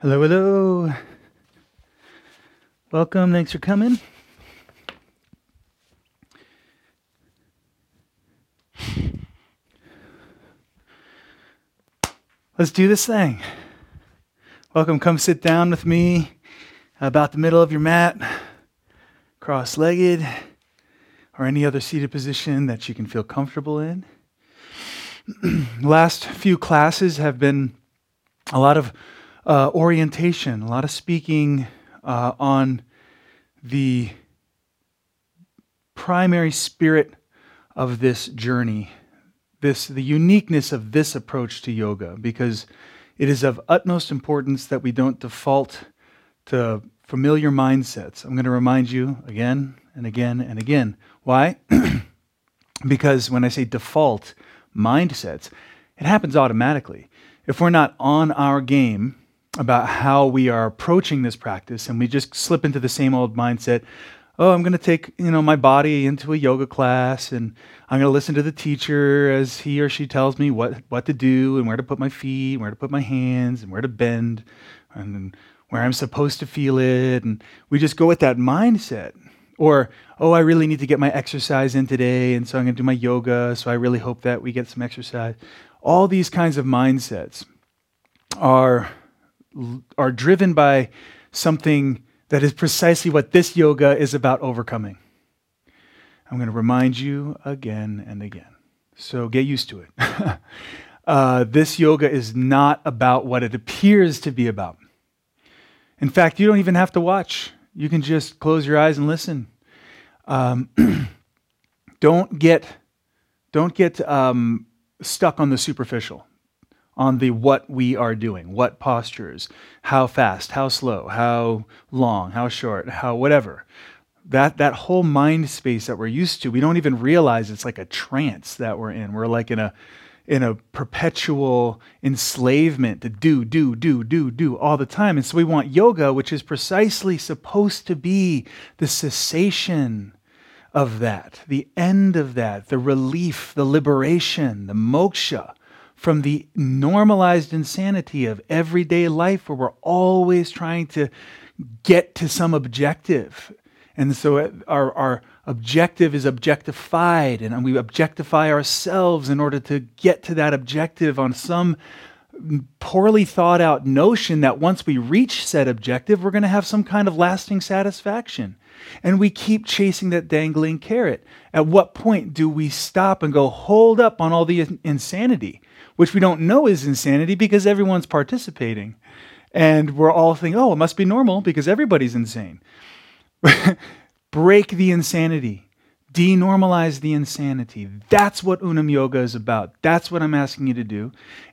Hello, hello. Welcome. Thanks for coming. Let's do this thing. Welcome. Come sit down with me about the middle of your mat, cross legged, or any other seated position that you can feel comfortable in. Last few classes have been a lot of uh, orientation, a lot of speaking uh, on the primary spirit of this journey, this the uniqueness of this approach to yoga, because it is of utmost importance that we don't default to familiar mindsets. I'm going to remind you again and again and again. Why? because when I say default mindsets, it happens automatically. If we're not on our game about how we are approaching this practice and we just slip into the same old mindset oh i'm going to take you know my body into a yoga class and i'm going to listen to the teacher as he or she tells me what, what to do and where to put my feet and where to put my hands and where to bend and where i'm supposed to feel it and we just go with that mindset. Or oh i really need to get my exercise in today and so i'm going to do my yoga so i really hope that we get some exercise. All these kinds of mindsets are are driven by something that is precisely what this yoga is about overcoming. I'm going to remind you again and again. So get used to it. uh, this yoga is not about what it appears to be about. In fact, you don't even have to watch. You can just close your eyes and listen. Um, don't get, don't get um, stuck on the superficial on the what we are doing, what postures, how fast, how slow, how long, how short, how whatever. That that whole mind space that we're used to, we don't even realize it's like a trance that we're in. We're like in a in a perpetual enslavement to do, do, do, do, do all the time. And so we want yoga, which is precisely supposed to be the cessation of that, the end of that, the relief, the liberation, the moksha from the normalized insanity of everyday life where we're always trying to get to some objective. And so our, our objective is objectified, and we objectify ourselves in order to get to that objective on some poorly thought out notion that once we reach said objective, we're going to have some kind of lasting satisfaction. And we keep chasing that dangling carrot. At what point do we stop and go, hold up on all the insanity? Which we don't know is insanity because everyone's participating. And we're all thinking, oh, it must be normal because everybody's insane. Break the insanity. Denormalize the insanity. That's what Unam Yoga is about. That's what I'm asking you to do.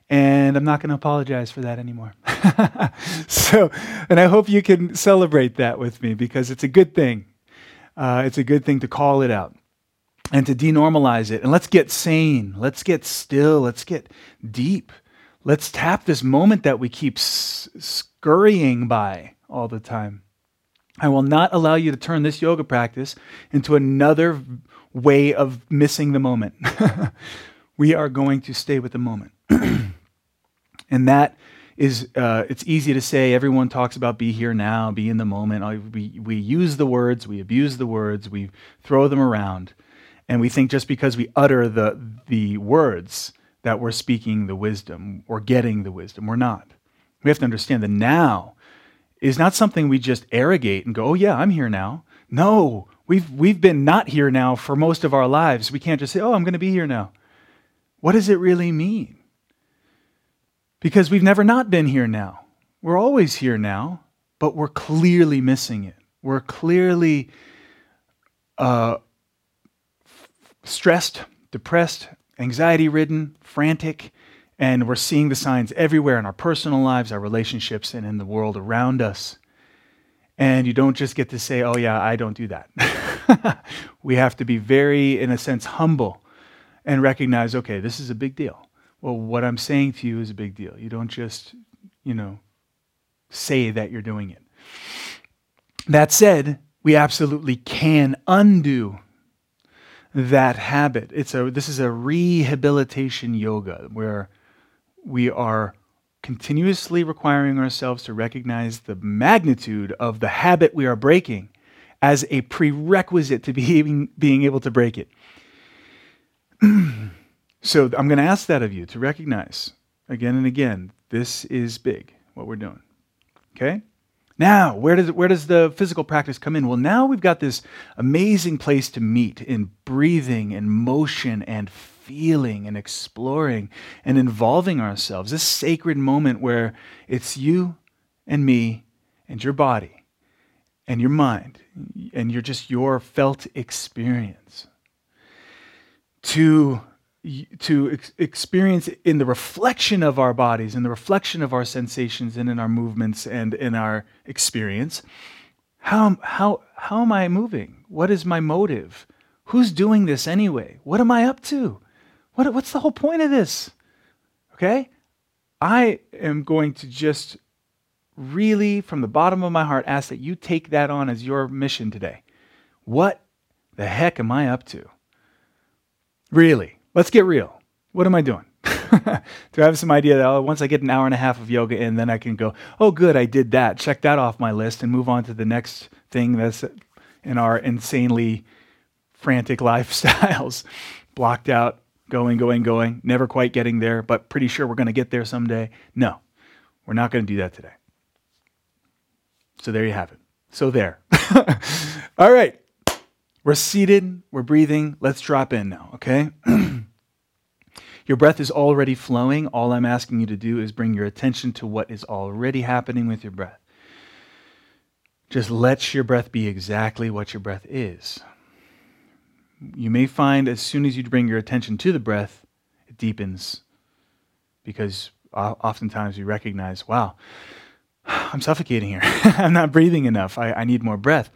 And I'm not going to apologize for that anymore. so, and I hope you can celebrate that with me because it's a good thing. Uh, it's a good thing to call it out and to denormalize it. And let's get sane. Let's get still. Let's get deep. Let's tap this moment that we keep scurrying by all the time. I will not allow you to turn this yoga practice into another way of missing the moment. we are going to stay with the moment. and that is, uh, it's easy to say, everyone talks about be here now, be in the moment. We, we use the words, we abuse the words, we throw them around. And we think just because we utter the, the words that we're speaking the wisdom or getting the wisdom. We're not. We have to understand the now is not something we just arrogate and go, oh, yeah, I'm here now. No, we've, we've been not here now for most of our lives. We can't just say, oh, I'm going to be here now. What does it really mean? Because we've never not been here now. We're always here now, but we're clearly missing it. We're clearly uh, stressed, depressed, anxiety ridden, frantic, and we're seeing the signs everywhere in our personal lives, our relationships, and in the world around us. And you don't just get to say, oh, yeah, I don't do that. we have to be very, in a sense, humble and recognize, okay, this is a big deal. Well, what I'm saying to you is a big deal. You don't just, you know, say that you're doing it. That said, we absolutely can undo that habit. It's a this is a rehabilitation yoga where we are continuously requiring ourselves to recognize the magnitude of the habit we are breaking as a prerequisite to being, being able to break it. so I'm going to ask that of you to recognize again and again this is big, what we're doing. Okay? Now, where does, where does the physical practice come in? Well, now we've got this amazing place to meet in breathing and motion and feeling and exploring and involving ourselves. This sacred moment where it's you and me and your body and your mind and you're just your felt experience. To to ex- experience in the reflection of our bodies, in the reflection of our sensations, and in our movements and in our experience. How, how, how am I moving? What is my motive? Who's doing this anyway? What am I up to? What, what's the whole point of this? Okay? I am going to just really, from the bottom of my heart, ask that you take that on as your mission today. What the heck am I up to? Really? Let's get real. What am I doing? Do I have some idea that oh, once I get an hour and a half of yoga in, then I can go, oh, good, I did that. Check that off my list and move on to the next thing that's in our insanely frantic lifestyles. Blocked out, going, going, going, never quite getting there, but pretty sure we're going to get there someday. No, we're not going to do that today. So there you have it. So there. All right. We're seated, we're breathing. Let's drop in now, okay? Your breath is already flowing. All I'm asking you to do is bring your attention to what is already happening with your breath. Just let your breath be exactly what your breath is. You may find as soon as you bring your attention to the breath, it deepens because oftentimes we recognize, wow, I'm suffocating here. I'm not breathing enough. I, I need more breath.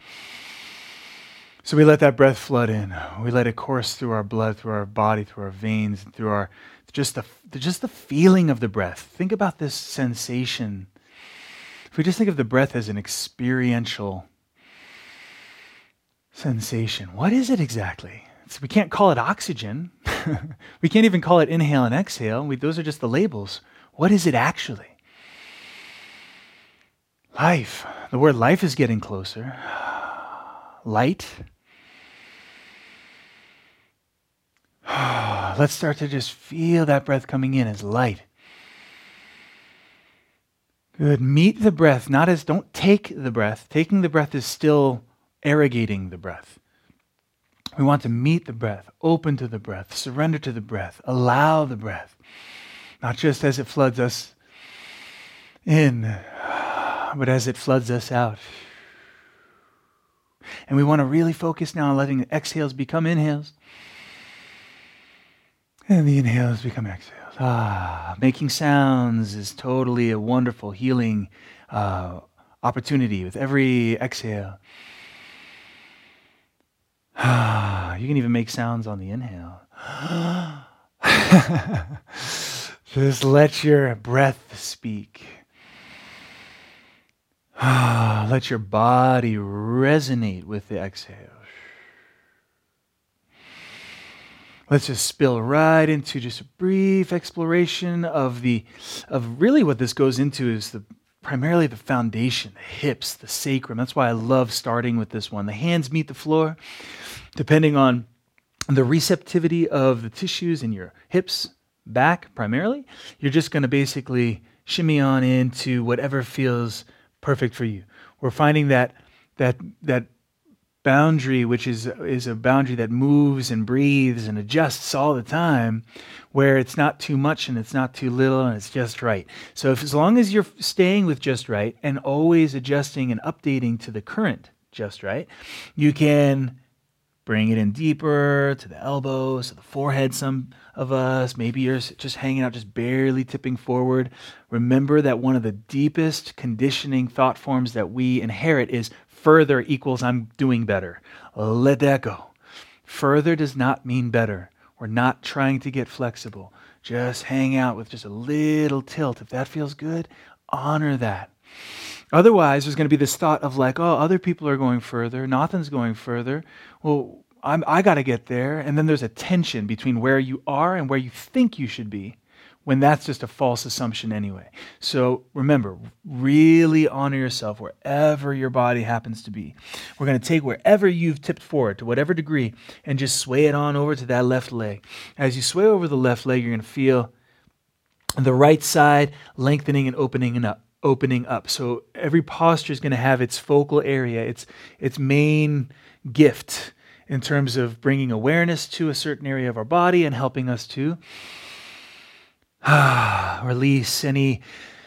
So we let that breath flood in. We let it course through our blood, through our body, through our veins, through our just the just the feeling of the breath. Think about this sensation. If we just think of the breath as an experiential sensation, what is it exactly? It's, we can't call it oxygen. we can't even call it inhale and exhale. We, those are just the labels. What is it actually? Life. The word life is getting closer. Light Let's start to just feel that breath coming in as light. Good. Meet the breath, not as don't take the breath. Taking the breath is still arrogating the breath. We want to meet the breath, open to the breath, surrender to the breath, allow the breath, not just as it floods us in, but as it floods us out. And we want to really focus now on letting the exhales become inhales and the inhales become exhales. Ah, making sounds is totally a wonderful healing uh, opportunity with every exhale. Ah, you can even make sounds on the inhale. Just let your breath speak. Ah, let your body resonate with the exhale. let's just spill right into just a brief exploration of the of really what this goes into is the primarily the foundation, the hips, the sacrum. That's why I love starting with this one. The hands meet the floor, depending on the receptivity of the tissues in your hips, back primarily. You're just going to basically shimmy on into whatever feels perfect for you. We're finding that that that boundary, which is, is a boundary that moves and breathes and adjusts all the time, where it's not too much and it's not too little and it's just right. So, if, as long as you're staying with just right and always adjusting and updating to the current just right, you can bring it in deeper to the elbows, to the forehead, some of us. Maybe you're just hanging out, just barely tipping forward. Remember that one of the deepest conditioning thought forms that we inherit is further equals I'm doing better. Let that go. Further does not mean better. We're not trying to get flexible. Just hang out with just a little tilt. If that feels good, honor that. Otherwise, there's going to be this thought of like, oh, other people are going further. Nothing's going further. Well, I'm, I got to get there. And then there's a tension between where you are and where you think you should be, when that's just a false assumption anyway. So remember, really honor yourself wherever your body happens to be. We're going to take wherever you've tipped forward to whatever degree and just sway it on over to that left leg. As you sway over the left leg, you're going to feel the right side lengthening and opening and up opening up. So every posture is going to have its focal area, its its main gift in terms of bringing awareness to a certain area of our body and helping us to release any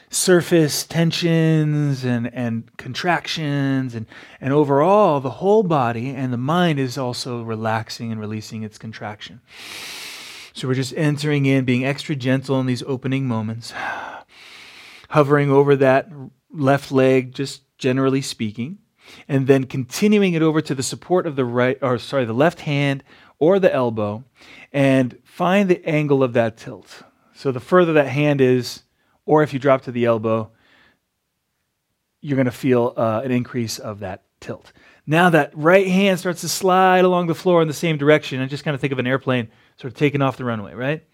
surface tensions and, and contractions. And, and overall the whole body and the mind is also relaxing and releasing its contraction. So we're just entering in being extra gentle in these opening moments hovering over that left leg just generally speaking and then continuing it over to the support of the right or sorry the left hand or the elbow and find the angle of that tilt so the further that hand is, or if you drop to the elbow, you're going to feel uh, an increase of that tilt. Now that right hand starts to slide along the floor in the same direction, and just kind of think of an airplane sort of taking off the runway, right?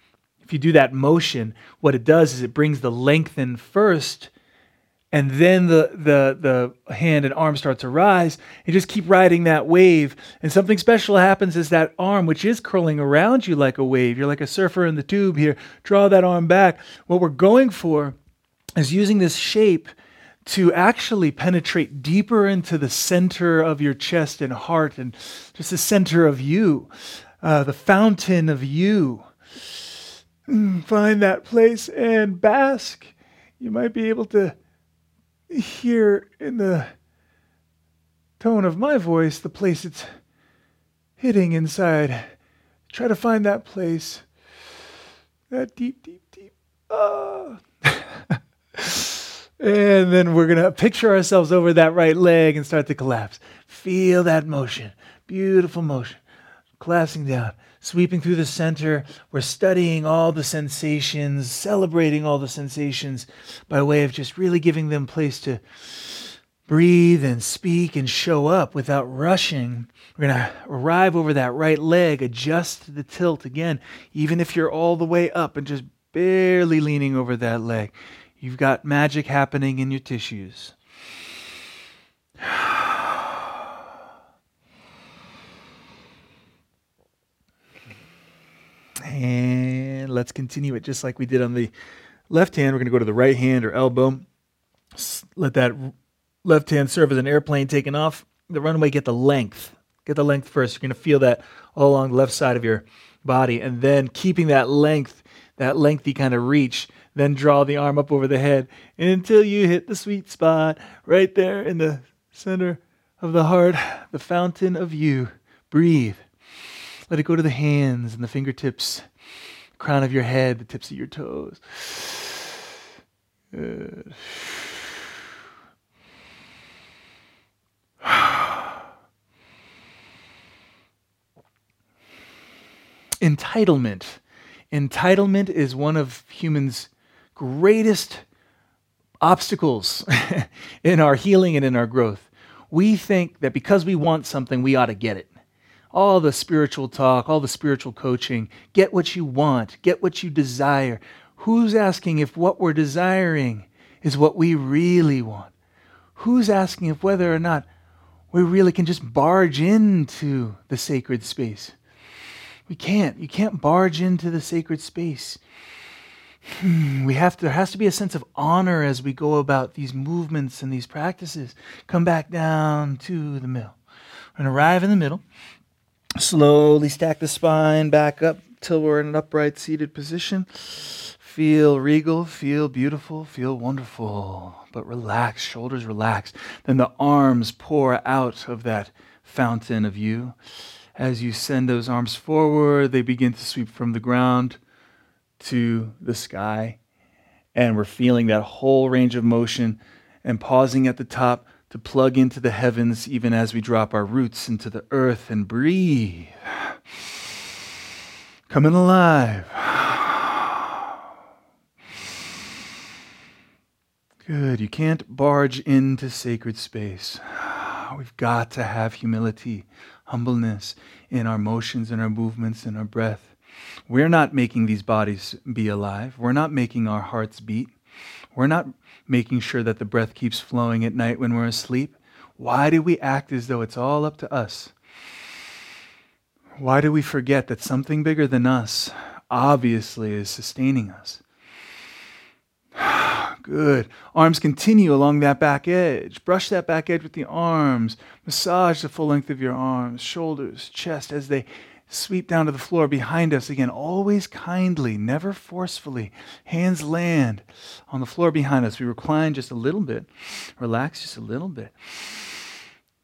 If you do that motion, what it does is it brings the length in first and then the, the, the hand and arm start to rise and just keep riding that wave. And something special happens is that arm which is curling around you like a wave you're like a surfer in the tube here draw that arm back. What we're going for is using this shape to actually penetrate deeper into the center of your chest and heart and just the center of you uh, the fountain of you find that place and bask you might be able to hear in the tone of my voice the place it's hitting inside. Try to find that place. That deep, deep, deep. Ah. and then we're going to picture ourselves over that right leg and start to collapse. Feel that motion. Beautiful motion. Collapsing down sweeping through the center. We're studying all the sensations, celebrating all the sensations by way of just really giving them place to breathe and speak and show up without rushing. We're going to arrive over that right leg, adjust the tilt again, even if you're all the way up and just barely leaning over that leg. You've got magic happening in your tissues. And let's continue it just like we did on the left hand. We're going to go to the right hand or elbow. Let that left hand serve as an airplane taking off. The runway, get the length. Get the length first. You're going to feel that all along the left side of your body. And then keeping that length, that lengthy kind of reach, then draw the arm up over the head until you hit the sweet spot right there in the center of the heart, the fountain of you. Breathe. Let it go to the hands and the fingertips, crown of your head, the tips of your toes. Good. Entitlement. Entitlement is one of humans' greatest obstacles in our healing and in our growth. We think that because we want something, we ought to get it all the spiritual talk, all the spiritual coaching. Get what you want, get what you desire. Who's asking if what we're desiring is what we really want? Who's asking if whether or not we really can just barge into the sacred space? We can't. You can't barge into the sacred space. Hmm, we have to, there has to be a sense of honor as we go about these movements and these practices. Come back down to the middle. To arrive in the middle. Slowly stack the spine back up till we're in an upright seated position. Feel regal, feel beautiful, feel wonderful, but relax, shoulders relax. Then the arms pour out of that fountain of you. As you send those arms forward, they begin to sweep from the ground to the sky. And we're feeling that whole range of motion and pausing at the top to plug into the heavens even as we drop our roots into the earth and breathe. Coming alive. Good. You can't barge into sacred space. We've got to have humility, humbleness in our motions, in our movements, in our breath. We're not making these bodies be alive. We're not making our hearts beat. We're not making sure that the breath keeps flowing at night when we're asleep. Why do we act as though it's all up to us? Why do we forget that something bigger than us obviously is sustaining us? Good. Arms continue along that back edge. Brush that back edge with the arms. Massage the full length of your arms, shoulders, chest as they sweep down to the floor behind us again, always kindly, never forcefully. Hands land on the floor behind us. We recline just a little bit, relax just a little bit.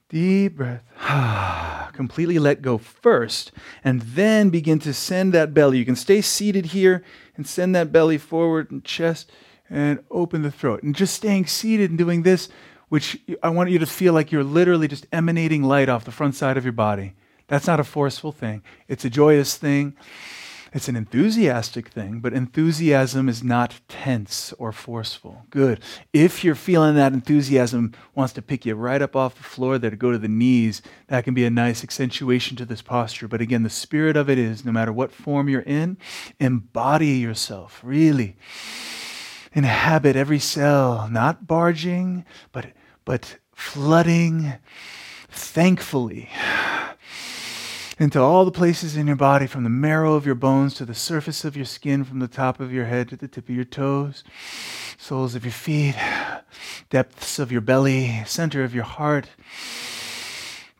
Deep breath. Completely let go first, and then begin to send that belly. You can stay seated here and send that belly forward and chest and open the throat. And just staying seated and doing this, which I want you to feel like you're literally just emanating light off the front side of your body. That's not a forceful thing, it's a joyous thing. It's an enthusiastic thing, but enthusiasm is not tense or forceful. Good. If you're feeling that enthusiasm wants to pick you right up off the floor there to go to the knees, that can be a nice accentuation to this posture. But again, the spirit of it is no matter what form you're in, embody yourself, really. Inhabit every cell, not barging, but, but flooding thankfully into all the places in your body, from the marrow of your bones to the surface of your skin, from the top of your head to the tip of your toes, soles of your feet, depths of your belly, center of your heart,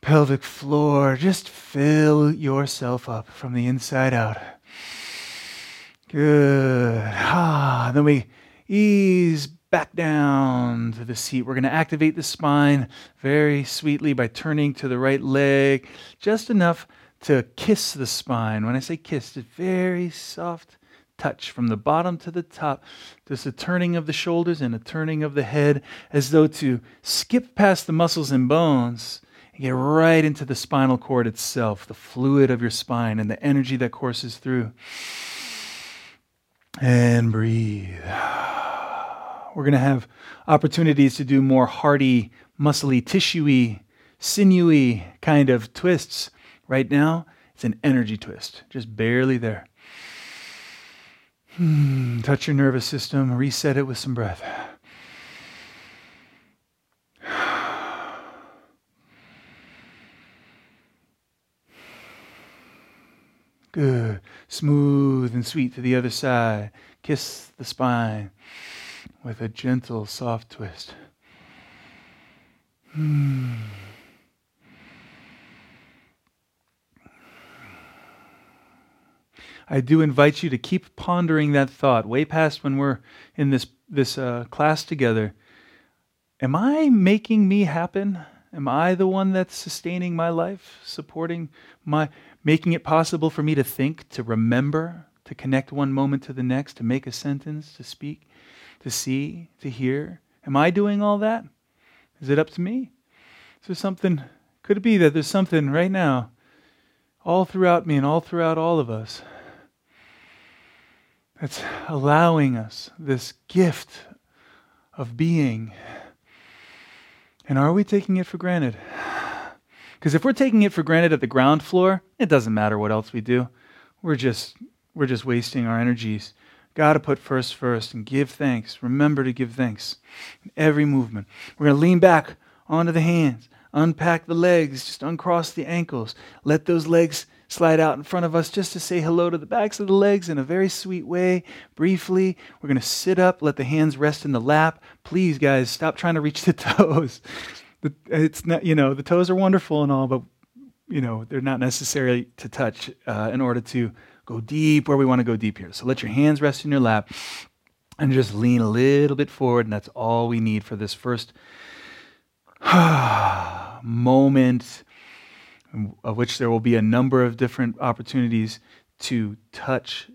pelvic floor. Just fill yourself up from the inside out. Good. Ah, then we ease back down to the seat. We're going to activate the spine very sweetly by turning to the right leg, just enough to kiss the spine. When I say kiss, it's very soft touch from the bottom to the top, just a turning of the shoulders and a turning of the head, as though to skip past the muscles and bones and get right into the spinal cord itself, the fluid of your spine and the energy that courses through. And breathe. We're going to have opportunities to do more hearty, muscly, tissuey, sinewy kind of twists Right now, it's an energy twist, just barely there. Hmm, touch your nervous system, reset it with some breath. Good. Smooth and sweet to the other side. Kiss the spine with a gentle, soft twist. Hmm. I do invite you to keep pondering that thought way past when we're in this, this uh, class together. Am I making me happen? Am I the one that's sustaining my life, supporting my, making it possible for me to think, to remember, to connect one moment to the next, to make a sentence, to speak, to see, to hear? Am I doing all that? Is it up to me? Is there something, could it be that there's something right now, all throughout me and all throughout all of us, that's allowing us this gift of being. And are we taking it for granted? Because if we're taking it for granted at the ground floor, it doesn't matter what else we do. We're just we're just wasting our energies. Got to put first first and give thanks. Remember to give thanks in every movement. We're going to lean back onto the hands, unpack the legs, just uncross the ankles. Let those legs slide out in front of us just to say hello to the backs of the legs in a very sweet way, briefly. We're going to sit up, let the hands rest in the lap. Please, guys, stop trying to reach the toes. It's not, you know, the toes are wonderful and all, but, you know, they're not necessary to touch uh, in order to go deep where we want to go deep here. So let your hands rest in your lap and just lean a little bit forward, and that's all we need for this first moment of which there will be a number of different opportunities to touch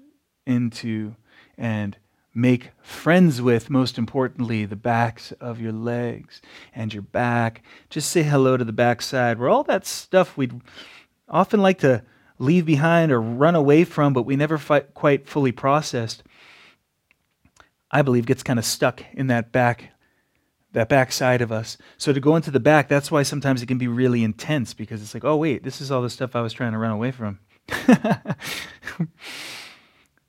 into and make friends with, most importantly, the backs of your legs and your back. Just say hello to the backside, where all that stuff we'd often like to leave behind or run away from, but we never quite fully processed, I believe gets kind of stuck in that back that back side of us. So to go into the back, that's why sometimes it can be really intense because it's like, oh, wait, this is all the stuff I was trying to run away from.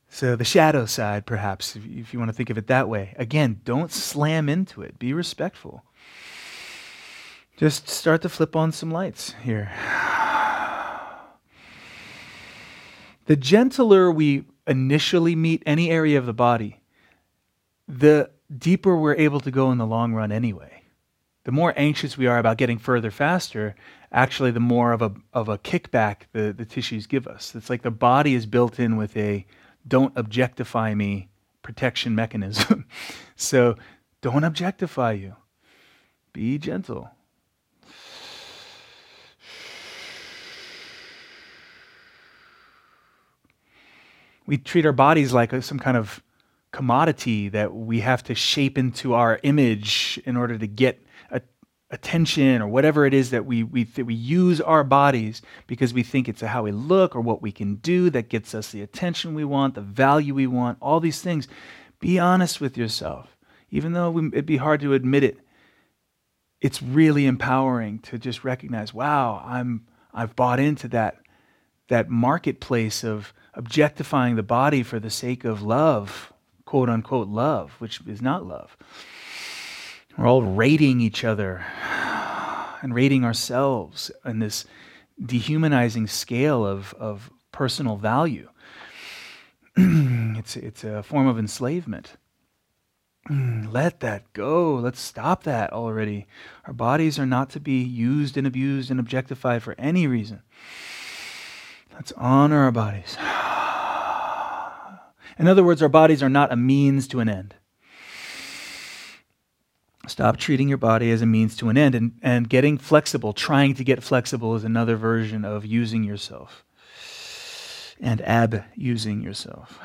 so, the shadow side, perhaps, if, you want to think of it that way. Again, don't slam into it, be respectful. Just start to flip on some lights here. The gentler we initially meet any area of the body, the deeper we're able to go in the long run anyway. The more anxious we are about getting further faster, actually the more of a of a kickback the, the tissues give us. It's like the body is built in with a don't objectify me protection mechanism. so don't objectify you. Be gentle. We treat our bodies like some kind of commodity that we have to shape into our image in order to get a, attention or whatever it is that we, we, that we use our bodies because we think it's how we look or what we can do that gets us the attention we want, the value we want, all these things. Be honest with yourself. Even though it'd be hard to admit it, it's really empowering to just recognize, wow, I'm, I've bought into that, that marketplace of objectifying the body for the sake of love quote unquote love, which is not love. We're all rating each other and rating ourselves in this dehumanizing scale of, of personal value. it's, it's a form of enslavement. Let that go. Let's stop that already. Our bodies are not to be used and abused and objectified for any reason. Let's honor our bodies. In other words, our bodies are not a means to an end. Stop treating your body as a means to an end and, and getting flexible, trying to get flexible is another version of using yourself and abusing yourself.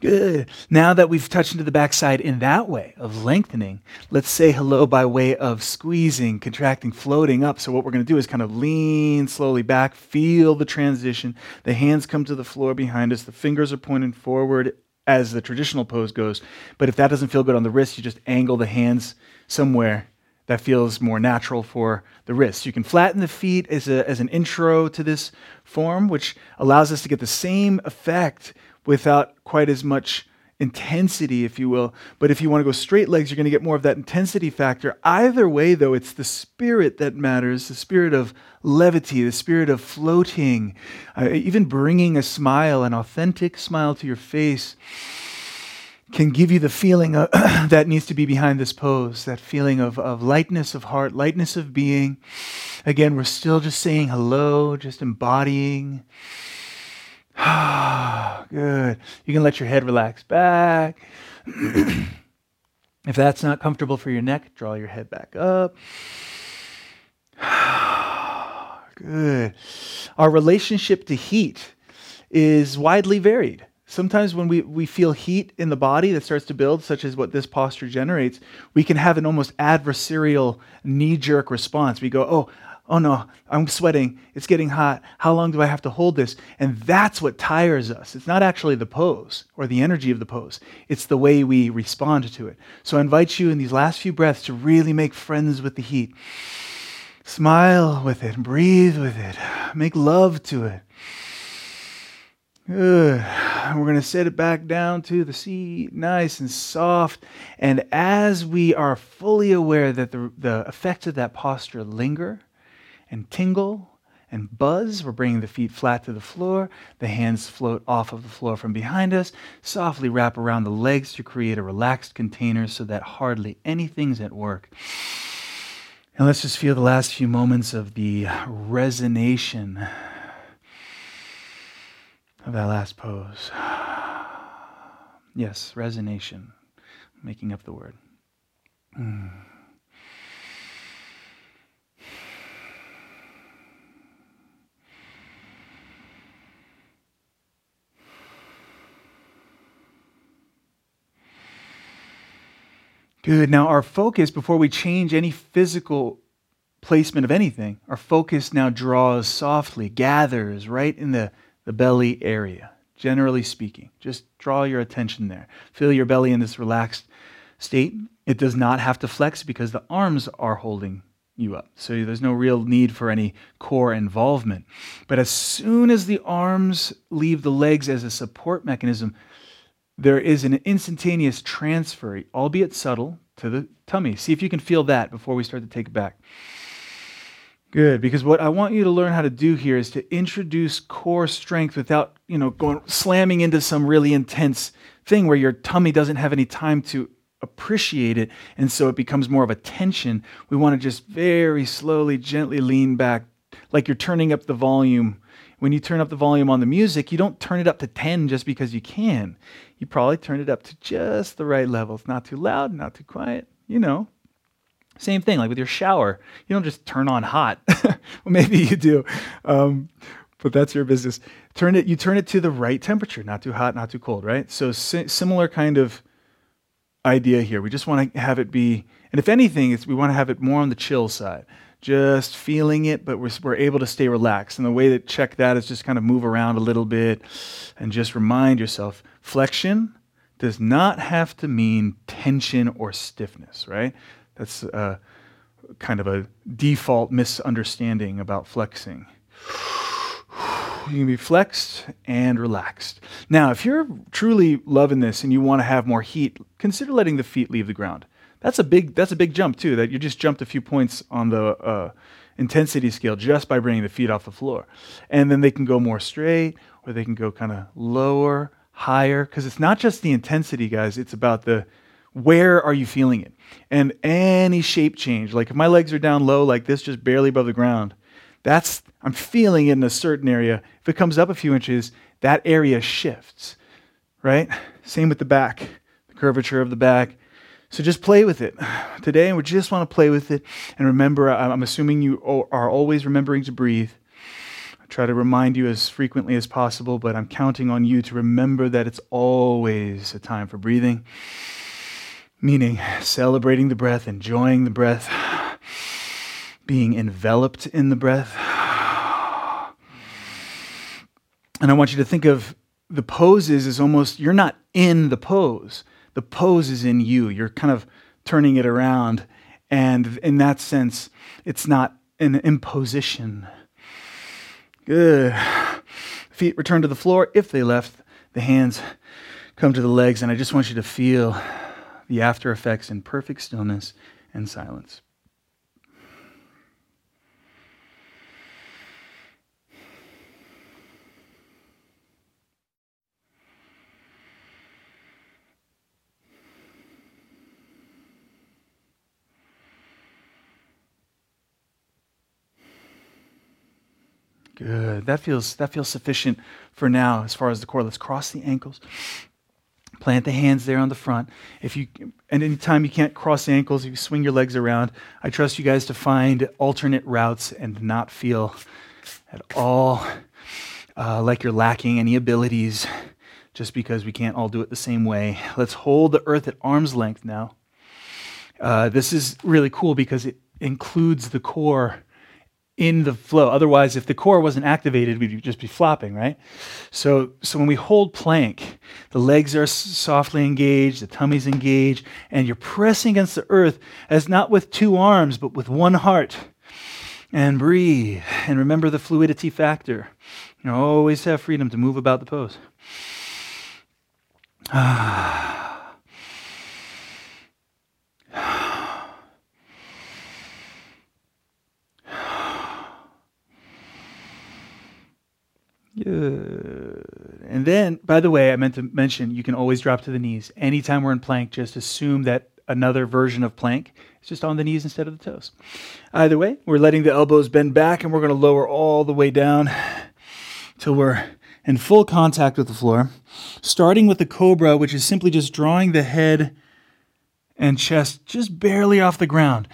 Good. Now that we've touched into the backside in that way of lengthening, let's say hello by way of squeezing, contracting, floating up. So, what we're going to do is kind of lean slowly back, feel the transition. The hands come to the floor behind us, the fingers are pointing forward as the traditional pose goes. But if that doesn't feel good on the wrist, you just angle the hands somewhere that feels more natural for the wrist. You can flatten the feet as, a, as an intro to this form, which allows us to get the same effect without quite as much intensity, if you will. But if you want to go straight legs, you're going to get more of that intensity factor. Either way, though, it's the spirit that matters the spirit of levity, the spirit of floating, uh, even bringing a smile, an authentic smile to your face. Can give you the feeling of, that needs to be behind this pose, that feeling of, of lightness of heart, lightness of being. Again, we're still just saying hello, just embodying. Good. You can let your head relax back. if that's not comfortable for your neck, draw your head back up. Good. Our relationship to heat is widely varied. Sometimes when we, we feel heat in the body that starts to build, such as what this posture generates, we can have an almost adversarial knee jerk response. We go, Oh, oh no, I'm sweating. It's getting hot. How long do I have to hold this? And that's what tires us. It's not actually the pose or the energy of the pose, it's the way we respond to it. So I invite you in these last few breaths to really make friends with the heat. Smile with it, breathe with it, make love to it. Good. We're going to set it back down to the seat, nice and soft. And as we are fully aware that the, the effects of that posture linger, and tingle and buzz. We're bringing the feet flat to the floor. The hands float off of the floor from behind us. Softly wrap around the legs to create a relaxed container so that hardly anything's at work. And let's just feel the last few moments of the resonation of that last pose. Yes, resonation. Making up the word. Mm. Good. Now, our focus, before we change any physical placement of anything, our focus now draws softly, gathers right in the, the belly area, generally speaking. Just draw your attention there. Feel your belly in this relaxed state. It does not have to flex because the arms are holding you up. So there's no real need for any core involvement. But as soon as the arms leave the legs as a support mechanism, there is an instantaneous transfer, albeit subtle, to the tummy. See if you can feel that before we start to take it back. Good, because what I want you to learn how to do here is to introduce core strength without, you know, going slamming into some really intense thing where your tummy doesn't have any time to appreciate it, and so it becomes more of a tension. We want to just very slowly, gently lean back, like you're turning up the volume. When you turn up the volume on the music, you don't turn it up to 10 just because you can. You probably turn it up to just the right level. It's not too loud, not too quiet, you know, same thing, like with your shower. You don't just turn on hot. well, maybe you do, um, but that's your business. Turn it. You turn it to the right temperature, not too hot, not too cold, right? So si- similar kind of idea here. We just want to have it be, and if anything, we want to have it more on the chill side. Just feeling it, but we're, we're able to stay relaxed. And the way to check that is just kind of move around a little bit and just remind yourself flexion does not have to mean tension or stiffness, right? That's kind of a default misunderstanding about flexing. You can be flexed and relaxed. Now, if you're truly loving this and you want to have more heat, consider letting the feet leave the ground. That's a big that's a big jump too. That you just jumped a few points on the uh, intensity scale just by bringing the feet off the floor, and then they can go more straight or they can go kind of lower, higher. Because it's not just the intensity, guys. It's about the where are you feeling it? And any shape change, like if my legs are down low like this, just barely above the ground, that's I'm feeling it in a certain area. If it comes up a few inches, that area shifts, right? Same with the back, the curvature of the back. So just play with it today, and we just want to play with it. And remember, I'm assuming you are always remembering to breathe. I try to remind you as frequently as possible, but I'm counting on you to remember that it's always a time for breathing meaning celebrating the breath, enjoying the breath, being enveloped in the breath. And I want you to think of the poses as almost, you're not in the pose. The pose is in you. You're kind of turning it around. And in that sense, it's not an imposition. Good. Feet return to the floor. If they left, the hands come to the legs. And I just want you to feel the after effects in perfect stillness and silence. Good. That feels that feels sufficient for now as far as the core. Let's cross the ankles. Plant the hands there on the front. If you, and anytime you can't cross the ankles, you swing your legs around, I trust you guys to find alternate routes and not feel at all uh, like you're lacking any abilities just because we can't all do it the same way. Let's hold the earth at arm's length now. Uh, this is really cool because it includes the core in the flow. Otherwise, if the core wasn't activated, we'd just be flopping, right? So, so when we hold plank, the legs are softly engaged, the tummy's engaged, and you're pressing against the earth as not with two arms, but with one heart. And breathe. And remember the fluidity factor. You always have freedom to move about the pose. Ah. Good. And then, by the way, I meant to mention you can always drop to the knees. Anytime we're in plank, just assume that another version of plank is just on the knees instead of the toes. Either way, we're letting the elbows bend back and we're going to lower all the way down till we're in full contact with the floor. Starting with the cobra, which is simply just drawing the head and chest just barely off the ground.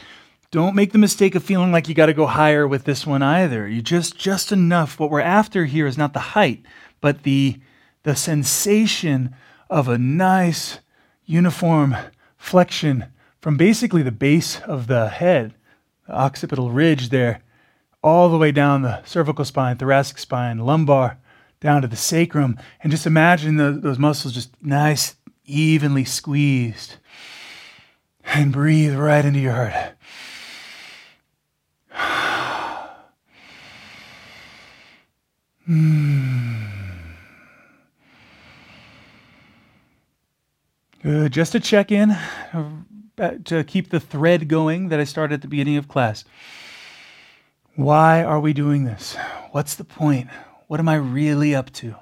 Don't make the mistake of feeling like you got to go higher with this one either. You just just enough. What we're after here is not the height, but the the sensation of a nice uniform flexion from basically the base of the head, the occipital ridge there, all the way down the cervical spine, thoracic spine, lumbar, down to the sacrum, and just imagine the, those muscles just nice, evenly squeezed. And breathe right into your heart. Good. Just to check in, uh, to keep the thread going that I started at the beginning of class. Why are we doing this? What's the point? What am I really up to?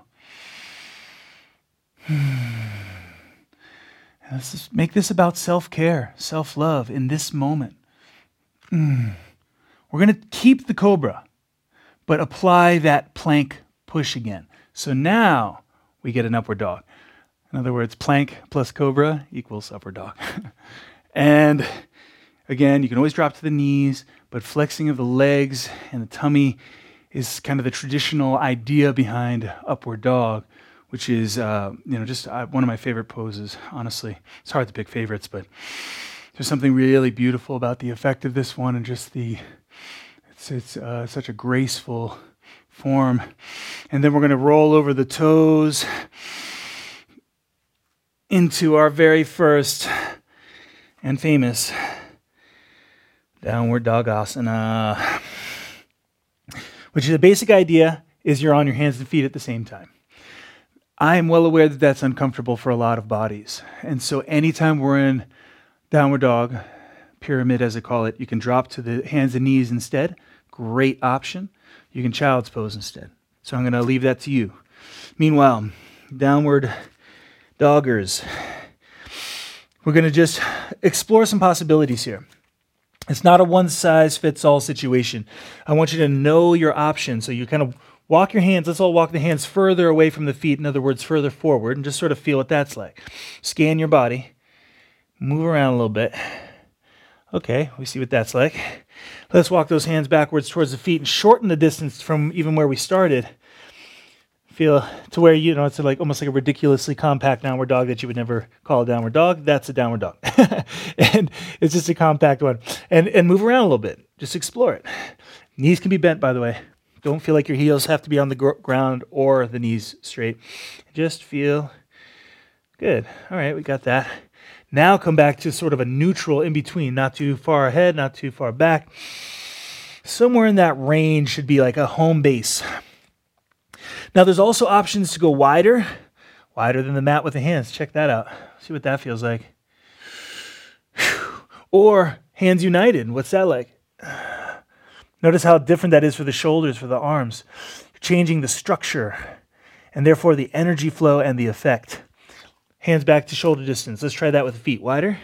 Let's just make this about self care, self love in this moment. Mm. We're going to keep the cobra, but apply that plank push again. So now we get an upward dog. In other words, plank plus cobra equals upward dog. and again, you can always drop to the knees, but flexing of the legs and the tummy is kind of the traditional idea behind upward dog which is uh, you know just uh, one of my favorite poses. Honestly, it's hard to pick favorites, but there's something really beautiful about the effect of this one, and just the it's it's uh, such a graceful form. And then we're going to roll over the toes into our very first and famous downward dog asana, which the basic idea is you're on your hands and feet at the same time. I am well aware that that's uncomfortable for a lot of bodies. And so anytime we're in downward dog, pyramid as I call it, you can drop to the hands and knees instead. Great option. You can child's pose instead. So I'm going to leave that to you. Meanwhile, downward doggers. We're going to just explore some possibilities here. It's not a one size fits all situation. I want you to know your options so you kind of Walk your hands, let's all walk the hands further away from the feet, in other words, further forward, and just sort of feel what that's like. Scan your body, move around a little bit. Okay, we see what that's like. Let's walk those hands backwards towards the feet and shorten the distance from even where we started. Feel to where you know it's like almost like a ridiculously compact downward dog that you would never call a downward dog. That's a downward dog, and it's just a compact one. And and move around a little bit. Just explore it. Knees can be bent, by the way. Don't feel like your heels have to be on the gr- ground or the knees straight. Just feel good. All right, we got that. Now come back to sort of a neutral in between, not too far ahead, not too far back. Somewhere in that range should be like a home base. Now, there's also options to go wider, wider than the mat with the hands. Check that out. See what that feels like. Or hands united. What's that like? Notice how different that is for the shoulders, for the arms. changing the structure and therefore the energy flow and the effect. Hands back to shoulder distance. Let's try that with the feet wider.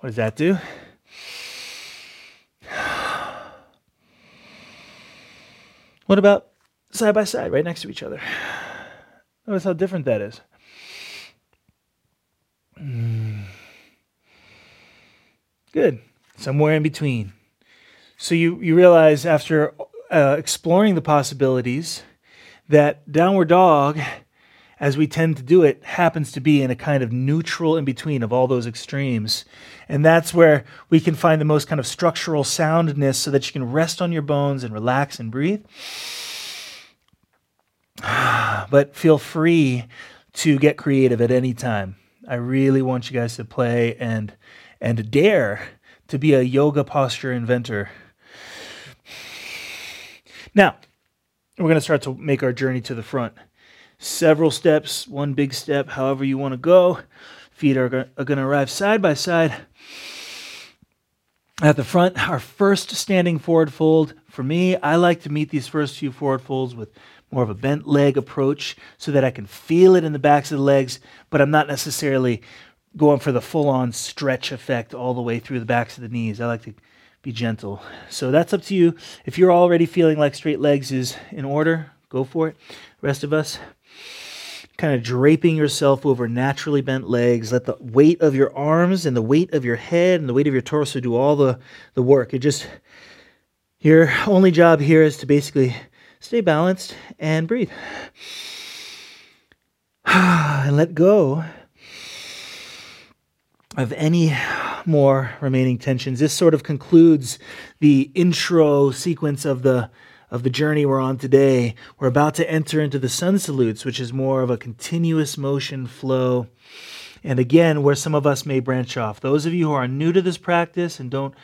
What does that do? What about side by side, right next to each other? Notice how different that is. Good. Somewhere in between. So you, you realize after uh, exploring the possibilities that downward dog, as we tend to do it, happens to be in a kind of neutral in between of all those extremes. And that's where we can find the most kind of structural soundness so that you can rest on your bones and relax and breathe. But feel free to get creative at any time. I really want you guys to play and and dare to be a yoga posture inventor. Now, we're going to start to make our journey to the front. Several steps, one big step, however you want to go. Feet are, going to arrive side by side at the front. Our first standing forward fold. For me, I like to meet these first few forward folds with more of a bent leg approach so that I can feel it in the backs of the legs, but I'm not necessarily going for the full on stretch effect all the way through the backs of the knees. I like to be gentle. So that's up to you. If you're already feeling like straight legs is in order, go for it. rest of us, kind of draping yourself over naturally bent legs. Let the weight of your arms and the weight of your head and the weight of your torso do all the, the work. It just, your only job here is to basically stay balanced and breathe. and let go of any more remaining tensions. This sort of concludes the intro sequence of the of the journey we're on today. We're about to enter into the sun salutes, which is more of a continuous motion flow. And again, where some of us may branch off. Those of you who are new to this practice and don't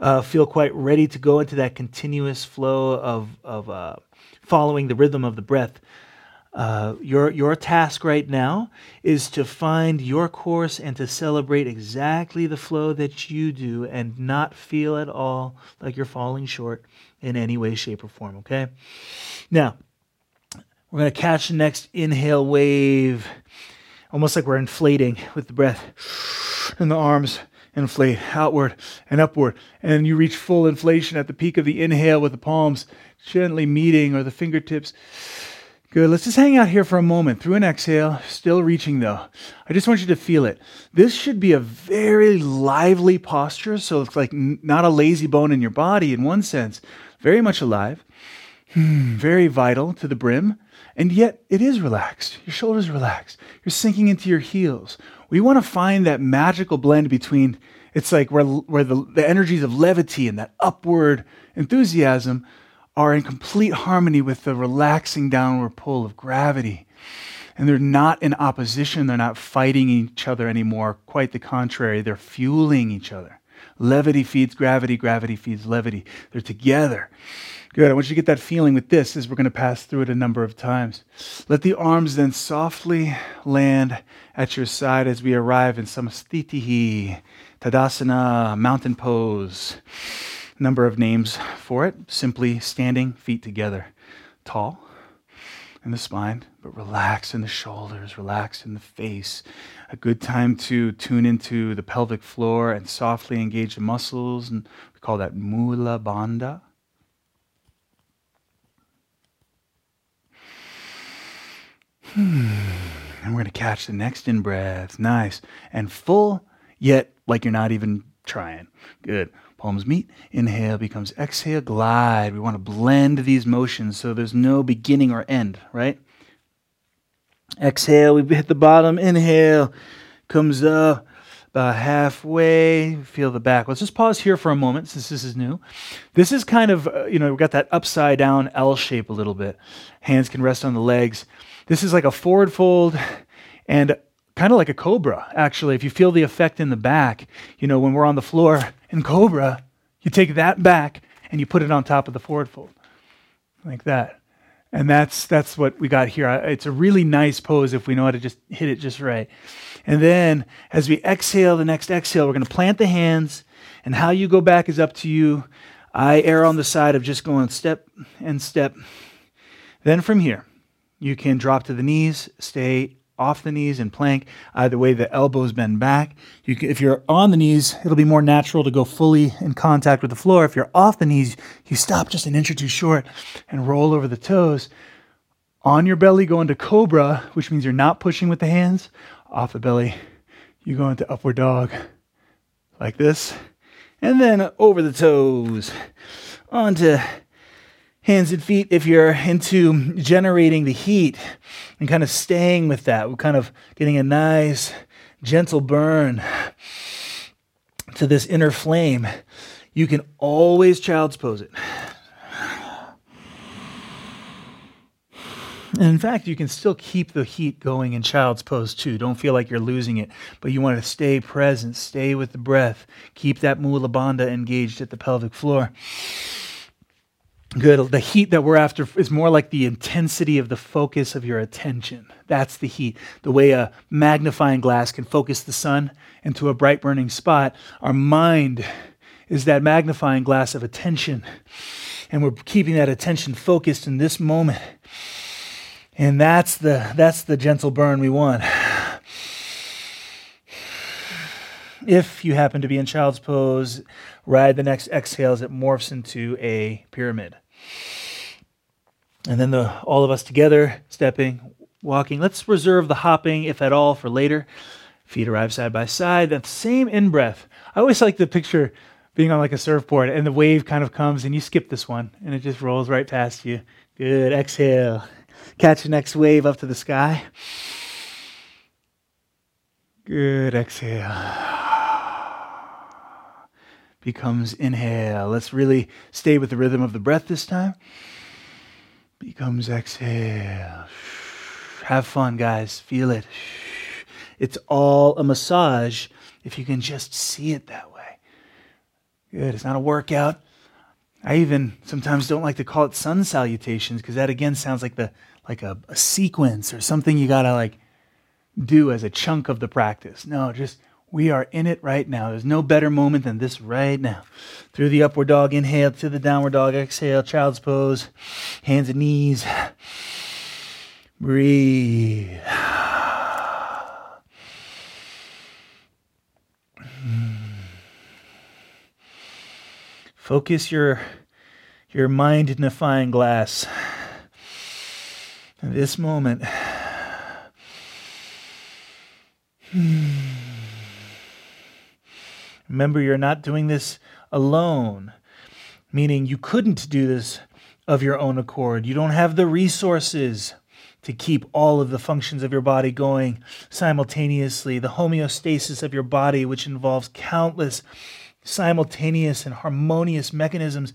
uh, feel quite ready to go into that continuous flow of, of uh, following the rhythm of the breath, uh, your, your task right now is to find your course and to celebrate exactly the flow that you do and not feel at all like you're falling short in any way, shape, or form, okay? Now, we're going to catch the next inhale wave, almost like we're inflating with the breath, and the arms inflate outward and upward. And you reach full inflation at the peak of the inhale with the palms gently meeting or the fingertips Good. Let's just hang out here for a moment through an exhale, still reaching though. I just want you to feel it. This should be a very lively posture. So it's like n- not a lazy bone in your body in one sense, very much alive, very vital to the brim. And yet it is relaxed. Your shoulders relaxed. You're sinking into your heels. We want to find that magical blend between it's like where, where the, the energies of levity and that upward enthusiasm are in complete harmony with the relaxing downward pull of gravity. And they're not in opposition, they're not fighting each other anymore. Quite the contrary, they're fueling each other. Levity feeds gravity, gravity feeds levity. They're together. Good. I want you to get that feeling with this as we're going to pass through it a number of times. Let the arms then softly land at your side as we arrive in Samastitihi, Tadasana, mountain pose number of names for it. Simply standing, feet together, tall in the spine, but relax in the shoulders, relax in the face. A good time to tune into the pelvic floor and softly engage the muscles, and we call that mula bandha. Hmm. And we're going to catch the next in breath. Nice. And full, yet like you're not even trying. Good. Palms meet, inhale becomes exhale, glide. We want to blend these motions so there's no beginning or end, right? Exhale, we hit the bottom, inhale, comes up about halfway, feel the back. Let's just pause here for a moment since this is new. This is kind of, uh, you know, we've got that upside down L shape a little bit. Hands can rest on the legs. This is like a forward fold and kind of like a cobra, actually. If you feel the effect in the back, you know, when we're on the floor in cobra, you take that back and you put it on top of the forward fold, like that. And that's that's what we got here. It's a really nice pose if we know how to just hit it just right. And then as we exhale, the next exhale, we're going to plant the hands, and how you go back is up to you. I err on the side of just going step and step. Then from here, you can drop to the knees, stay off the knees and plank. Either way, the elbows bend back. You can, if you're on the knees, it'll be more natural to go fully in contact with the floor. If you're off the knees, you stop just an inch or two short and roll over the toes. On your belly, go into cobra, which means you're not pushing with the hands. Off the belly, you go into upward dog like this. And then over the toes onto hands and feet if you're into generating the heat and kind of staying with that. We're kind of getting a nice, gentle burn to this inner flame. You can always child's pose it. And in fact, you can still keep the heat going in child's pose too. Don't feel like you're losing it, but you want to stay present, stay with the breath, keep that mula bandha engaged at the pelvic floor. Good. The heat that we're after is more like the intensity of the focus of your attention. That's the heat. The way a magnifying glass can focus the sun into a bright burning spot. Our mind is that magnifying glass of attention. And we're keeping that attention focused in this moment. And that's the, that's the gentle burn we want. If you happen to be in child's pose, ride the next exhale as it morphs into a pyramid. And then the, all of us together, stepping, walking. Let's reserve the hopping, if at all, for later. Feet arrive side by side. That same in breath. I always like the picture being on like a surfboard and the wave kind of comes and you skip this one and it just rolls right past you. Good. Exhale. Catch the next wave up to the sky. Good. Exhale becomes inhale. Let's really stay with the rhythm of the breath this time. Becomes exhale. Have fun, guys. Feel it. It's all a massage if you can just see it that way. Good. It's not a workout. I even sometimes don't like to call it sun salutations because that again sounds like the like a, a sequence or something you gotta like do as a chunk of the practice. No, just we are in it right now. There's no better moment than this right now. Through the upward dog, inhale to the downward dog, exhale, child's pose, hands and knees. Breathe. Focus your your mind in a fine glass. This moment. Hmm. Remember, you're not doing this alone, meaning you couldn't do this of your own accord. You don't have the resources to keep all of the functions of your body going simultaneously. The homeostasis of your body, which involves countless simultaneous and harmonious mechanisms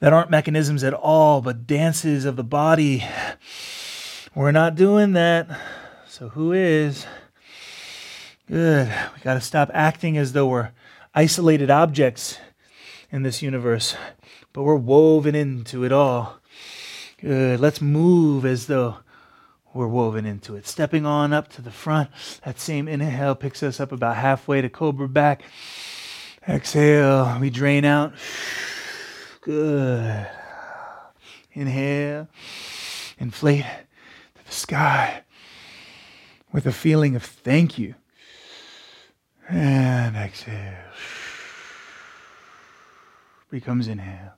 that aren't mechanisms at all, but dances of the body. We're not doing that. So, who is? Good. We got to stop acting as though we're isolated objects in this universe, but we're woven into it all. Good. Let's move as though we're woven into it. Stepping on up to the front. That same inhale picks us up about halfway to cobra back. Exhale. We drain out. Good. Inhale. Inflate to the sky with a feeling of thank you. And exhale. Becomes inhale.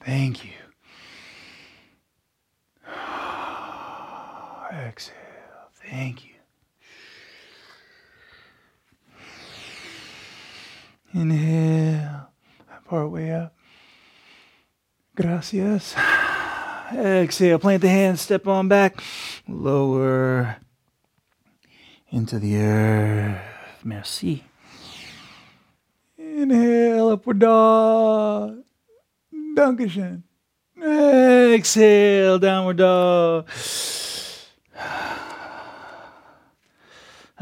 Thank you. Exhale. Thank you. Inhale. Part way up. Gracias. Exhale. Plant the hands. Step on back. Lower into the earth. Merci. Inhale. Upward dog. Dankeschön. Exhale. Downward dog.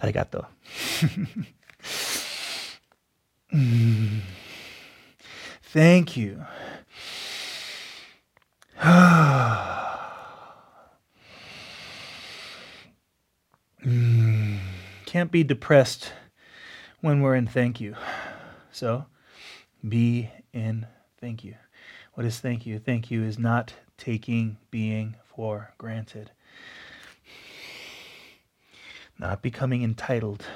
Arigato. Thank you. mm. Can't be depressed when we're in thank you. So be in thank you. What is thank you? Thank you is not taking being for granted not becoming entitled.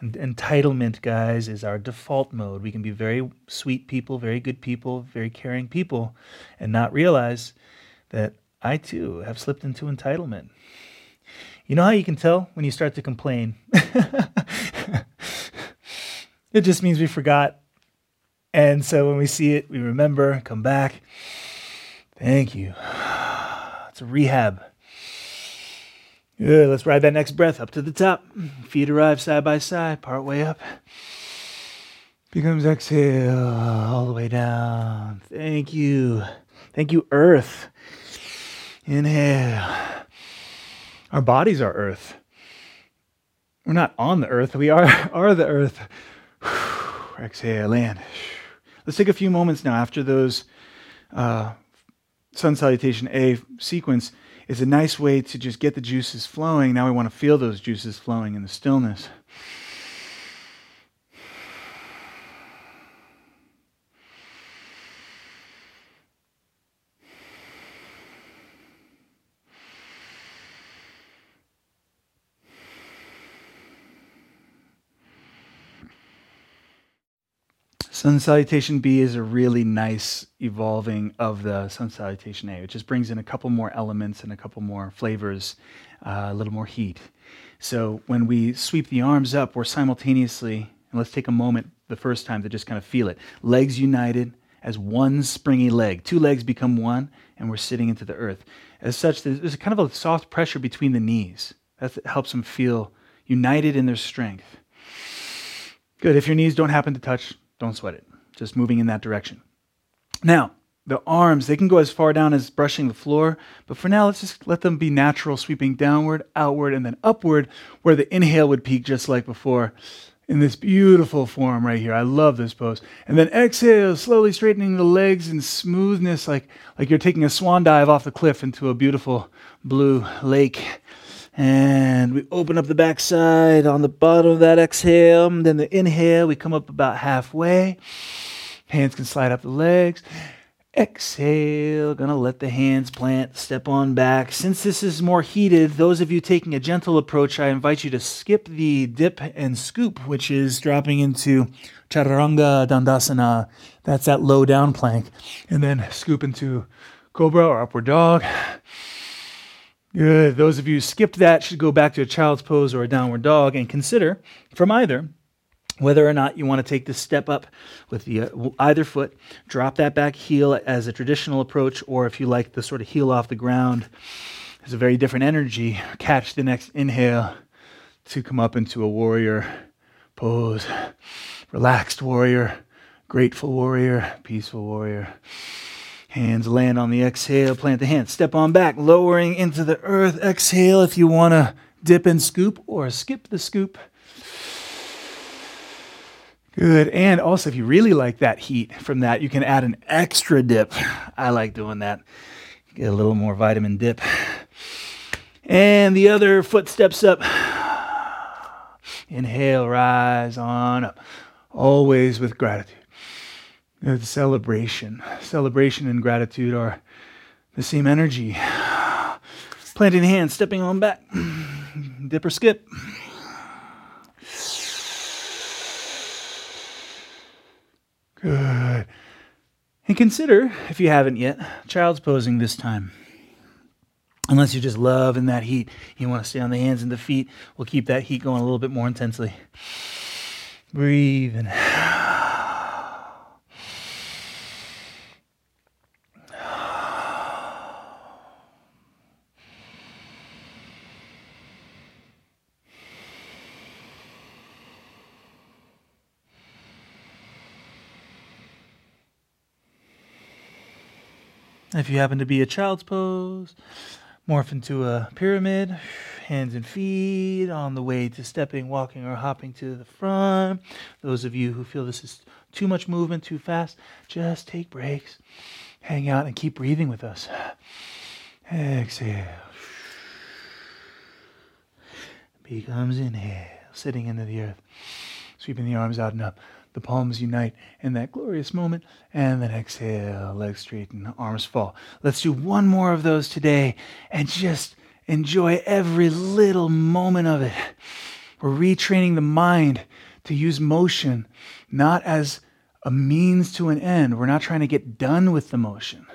And entitlement, guys, is our default mode. We can be very sweet people, very good people, very caring people, and not realize that I too have slipped into entitlement. You know how you can tell when you start to complain? it just means we forgot. And so when we see it, we remember, come back. Thank you. It's a rehab. Good. Let's ride that next breath up to the top. Feet arrive side by side, part way up. Becomes exhale all the way down. Thank you. Thank you, Earth. Inhale. Our bodies are Earth. We're not on the Earth, we are, are the Earth. Exhale, land. Let's take a few moments now after those uh, sun salutation A sequence is a nice way to just get the juices flowing. Now we want to feel those juices flowing in the stillness. Sun Salutation B is a really nice evolving of the Sun Salutation A. It just brings in a couple more elements and a couple more flavors, uh, a little more heat. So when we sweep the arms up, we're simultaneously, and let's take a moment the first time to just kind of feel it. Legs united as one springy leg. Two legs become one, and we're sitting into the earth. As such, there's kind of a soft pressure between the knees. That helps them feel united in their strength. Good. If your knees don't happen to touch, don't sweat it. Just moving in that direction. Now, the arms, they can go as far down as brushing the floor, but for now, let's just let them be natural, sweeping downward, outward, and then upward, where the inhale would peak just like before. in this beautiful form right here. I love this pose. And then exhale, slowly straightening the legs in smoothness, like, like you're taking a swan dive off the cliff into a beautiful blue lake. And we open up the backside on the bottom of that exhale. Then the inhale, we come up about halfway. Hands can slide up the legs. Exhale, gonna let the hands plant, step on back. Since this is more heated, those of you taking a gentle approach, I invite you to skip the dip and scoop, which is dropping into Chaturanga Dandasana. That's that low down plank. And then scoop into Cobra or Upward Dog. Good. Those of you who skipped that should go back to a child's pose or a downward dog and consider from either whether or not you want to take this step up with the uh, either foot, drop that back heel as a traditional approach, or if you like the sort of heel off the ground, there's a very different energy. Catch the next inhale to come up into a warrior pose, relaxed warrior, grateful warrior, peaceful warrior. Hands land on the exhale, plant the hands, step on back, lowering into the earth. Exhale if you want to dip and scoop or skip the scoop. Good. And also, if you really like that heat from that, you can add an extra dip. I like doing that. Get a little more vitamin dip. And the other foot steps up. Inhale, rise on up. Always with gratitude. Uh, Good celebration. Celebration and gratitude are the same energy. Planting the hands, stepping on back. Dip or skip. Good. And consider, if you haven't yet, child's posing this time. Unless you just love in that heat, you want to stay on the hands and the feet, we'll keep that heat going a little bit more intensely. Breathe and If you happen to be a child's pose, morph into a pyramid, hands and feet on the way to stepping, walking, or hopping to the front. Those of you who feel this is too much movement, too fast, just take breaks, hang out, and keep breathing with us. Exhale. Becomes inhale, sitting into the earth, sweeping the arms out and up. The palms unite in that glorious moment. And then exhale, legs straighten, arms fall. Let's do one more of those today and just enjoy every little moment of it. We're retraining the mind to use motion not as a means to an end. We're not trying to get done with the motion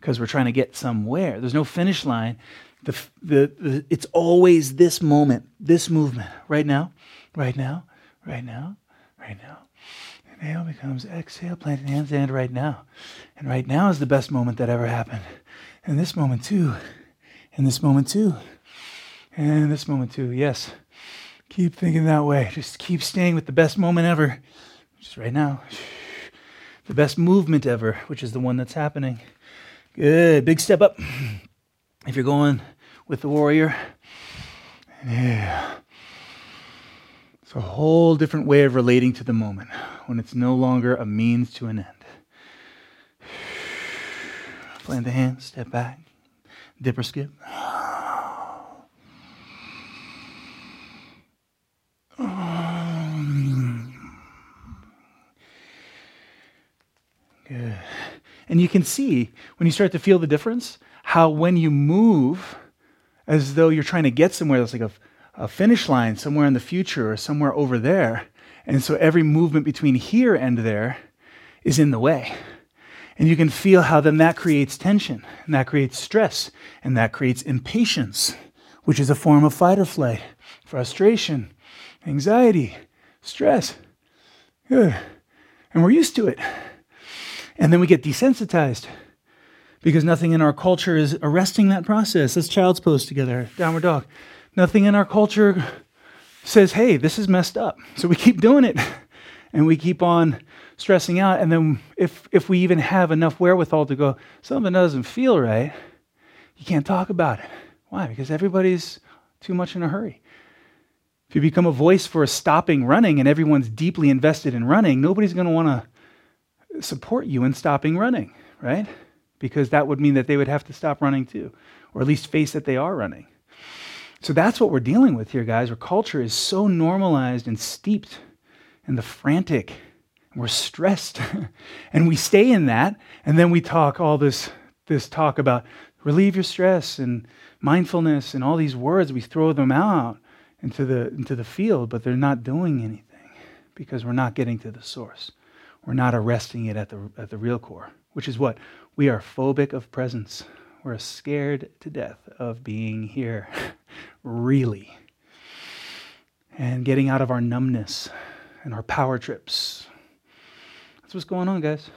because we're trying to get somewhere. There's no finish line. The, the, the, it's always this moment, this movement, right now, right now, right now, right now. Inhale becomes exhale, planting hands and right now. And right now is the best moment that ever happened. And this moment too. And this moment too. And this moment too. Yes. Keep thinking that way. Just keep staying with the best moment ever. Just right now. The best movement ever, which is the one that's happening. Good. Big step up. If you're going with the warrior. Yeah. It's a whole different way of relating to the moment when it's no longer a means to an end. Plant the hands, step back, dip or skip. Good. And you can see when you start to feel the difference, how when you move as though you're trying to get somewhere that's like a a finish line somewhere in the future or somewhere over there. And so every movement between here and there is in the way. And you can feel how then that creates tension, and that creates stress, and that creates impatience, which is a form of fight or flight, frustration, anxiety, stress. And we're used to it. And then we get desensitized because nothing in our culture is arresting that process. Let's child's pose together, downward dog. Nothing in our culture says, hey, this is messed up. So we keep doing it and we keep on stressing out. And then if, if we even have enough wherewithal to go, something doesn't feel right, you can't talk about it. Why? Because everybody's too much in a hurry. If you become a voice for stopping running and everyone's deeply invested in running, nobody's going to want to support you in stopping running, right? Because that would mean that they would have to stop running too, or at least face that they are running. So that's what we're dealing with here, guys. Our culture is so normalized and steeped in the frantic. We're stressed. and we stay in that, and then we talk all this, this talk about relieve your stress and mindfulness and all these words. We throw them out into the, into the field, but they're not doing anything because we're not getting to the source. We're not arresting it at the, at the real core, which is what? We are phobic of presence. We're scared to death of being here, really. And getting out of our numbness and our power trips. That's what's going on, guys.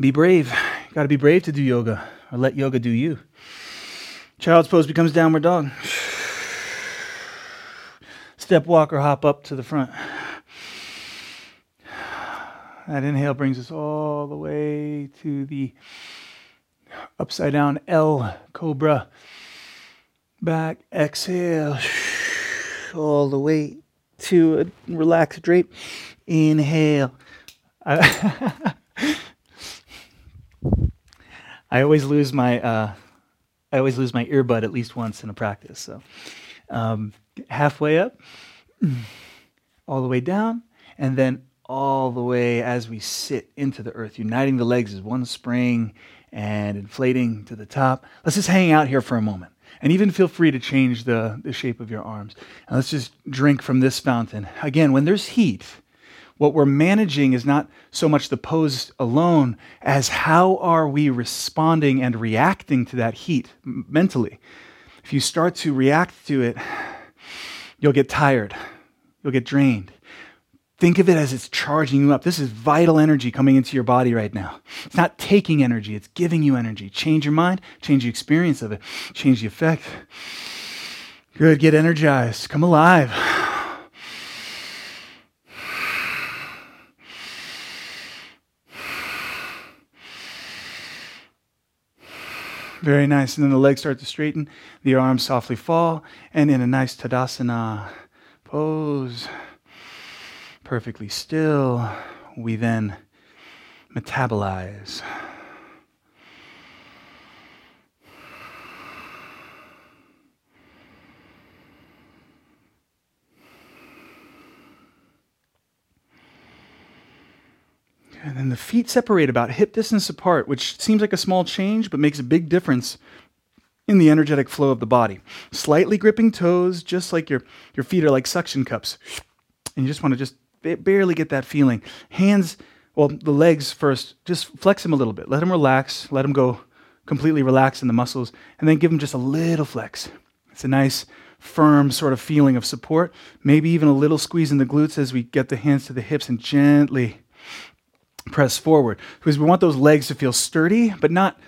Be brave. You got to be brave to do yoga, or let yoga do you. Child's pose becomes downward dog. Step walk or hop up to the front. That inhale brings us all the way to the upside down L cobra. Back, exhale, all the way to a relaxed drape. Inhale. I, always lose my uh, I always lose my earbud at least once in a practice. So um, halfway up, all the way down, and then all the way as we sit into the earth, uniting the legs as one spring and inflating to the top. Let's just hang out here for a moment. And even feel free to change the, the shape of your arms. And let's just drink from this fountain. Again, when there's heat, what we're managing is not so much the pose alone as how are we responding and reacting to that heat mentally. If you start to react to it, you'll get tired, you'll get drained. Think of it as it's charging you up. This is vital energy coming into your body right now. It's not taking energy, it's giving you energy. Change your mind, change the experience of it, change the effect. Good, get energized, come alive. Very nice. And then the legs start to straighten, the arms softly fall, and in a nice Tadasana pose, perfectly still, we then metabolize. And then the feet separate about hip distance apart, which seems like a small change, but makes a big difference in the energetic flow of the body. Slightly gripping toes, just like your, your feet are like suction cups. And you just want to just barely get that feeling. Hands, well, the legs first, just flex them a little bit. Let them relax. Let them go completely relax in the muscles. And then give them just a little flex. It's a nice, firm sort of feeling of support. Maybe even a little squeeze in the glutes as we get the hands to the hips and gently press forward because we want those legs to feel sturdy, but not,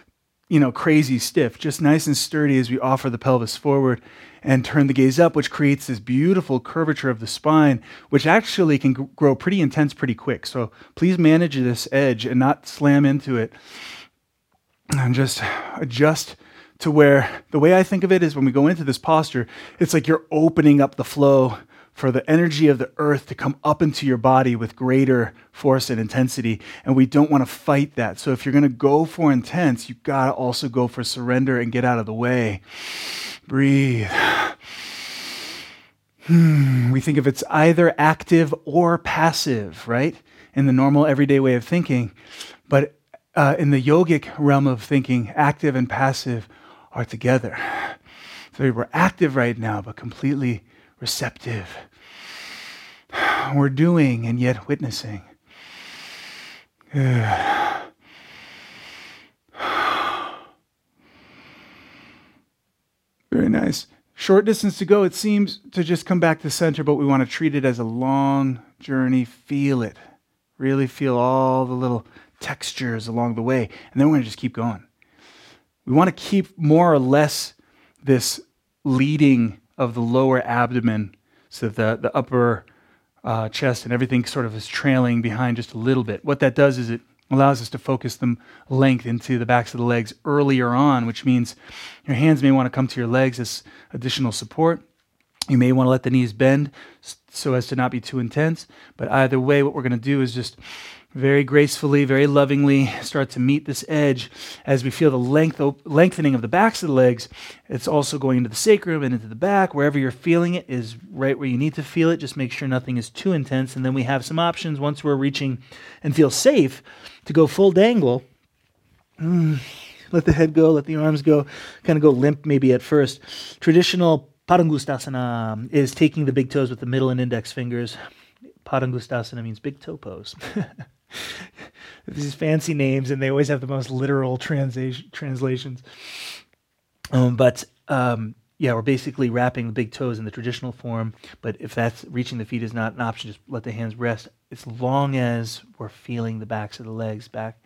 you know, crazy stiff, just nice and sturdy as we offer the pelvis forward and turn the gaze up, which creates this beautiful curvature of the spine, which actually can grow pretty intense pretty quick. So please manage this edge and not slam into it. And just adjust to where the way I think of it is when we go into this posture, it's like you're opening up the flow for the energy of the earth to come up into your body with greater force and intensity. And we don't want to fight that. So if you're going to go for intense, you've got to also go for surrender and get out of the way. Breathe. Hmm. We think of it's either active or passive, right? In the normal everyday way of thinking. But uh, in the yogic realm of thinking, active and passive are together. So we're active right now, but completely receptive. We're doing and yet witnessing. Very nice. Short distance to go. It seems to just come back to center, but we want to treat it as a long journey. Feel it. Really feel all the little textures along the way. And then we're going to just keep going. We want to keep more or less this leading of the lower abdomen so that the, upper uh, chest and everything sort of is trailing behind just a little bit. What that does is it allows us to focus the length into the backs of the legs earlier on, which means your hands may want to come to your legs as additional support. You may want to let the knees bend so as to not be too intense. But either way, what we're going to do is just very gracefully, very lovingly start to meet this edge as we feel the length, lengthening of the backs of the legs. It's also going into the sacrum and into the back. Wherever you're feeling it is right where you need to feel it. Just make sure nothing is too intense. And then we have some options once we're reaching and feel safe to go full dangle. Mm, let the head go, let the arms go, kind of go limp maybe at first. Traditional Padangusthasana is taking the big toes with the middle and index fingers. Padangusthasana means big toe pose. These fancy names, and they always have the most literal translation, translations. Um, but um, yeah, we're basically wrapping the big toes in the traditional form. But if that's reaching the feet is not an option, just let the hands rest. As long as we're feeling the backs of the legs back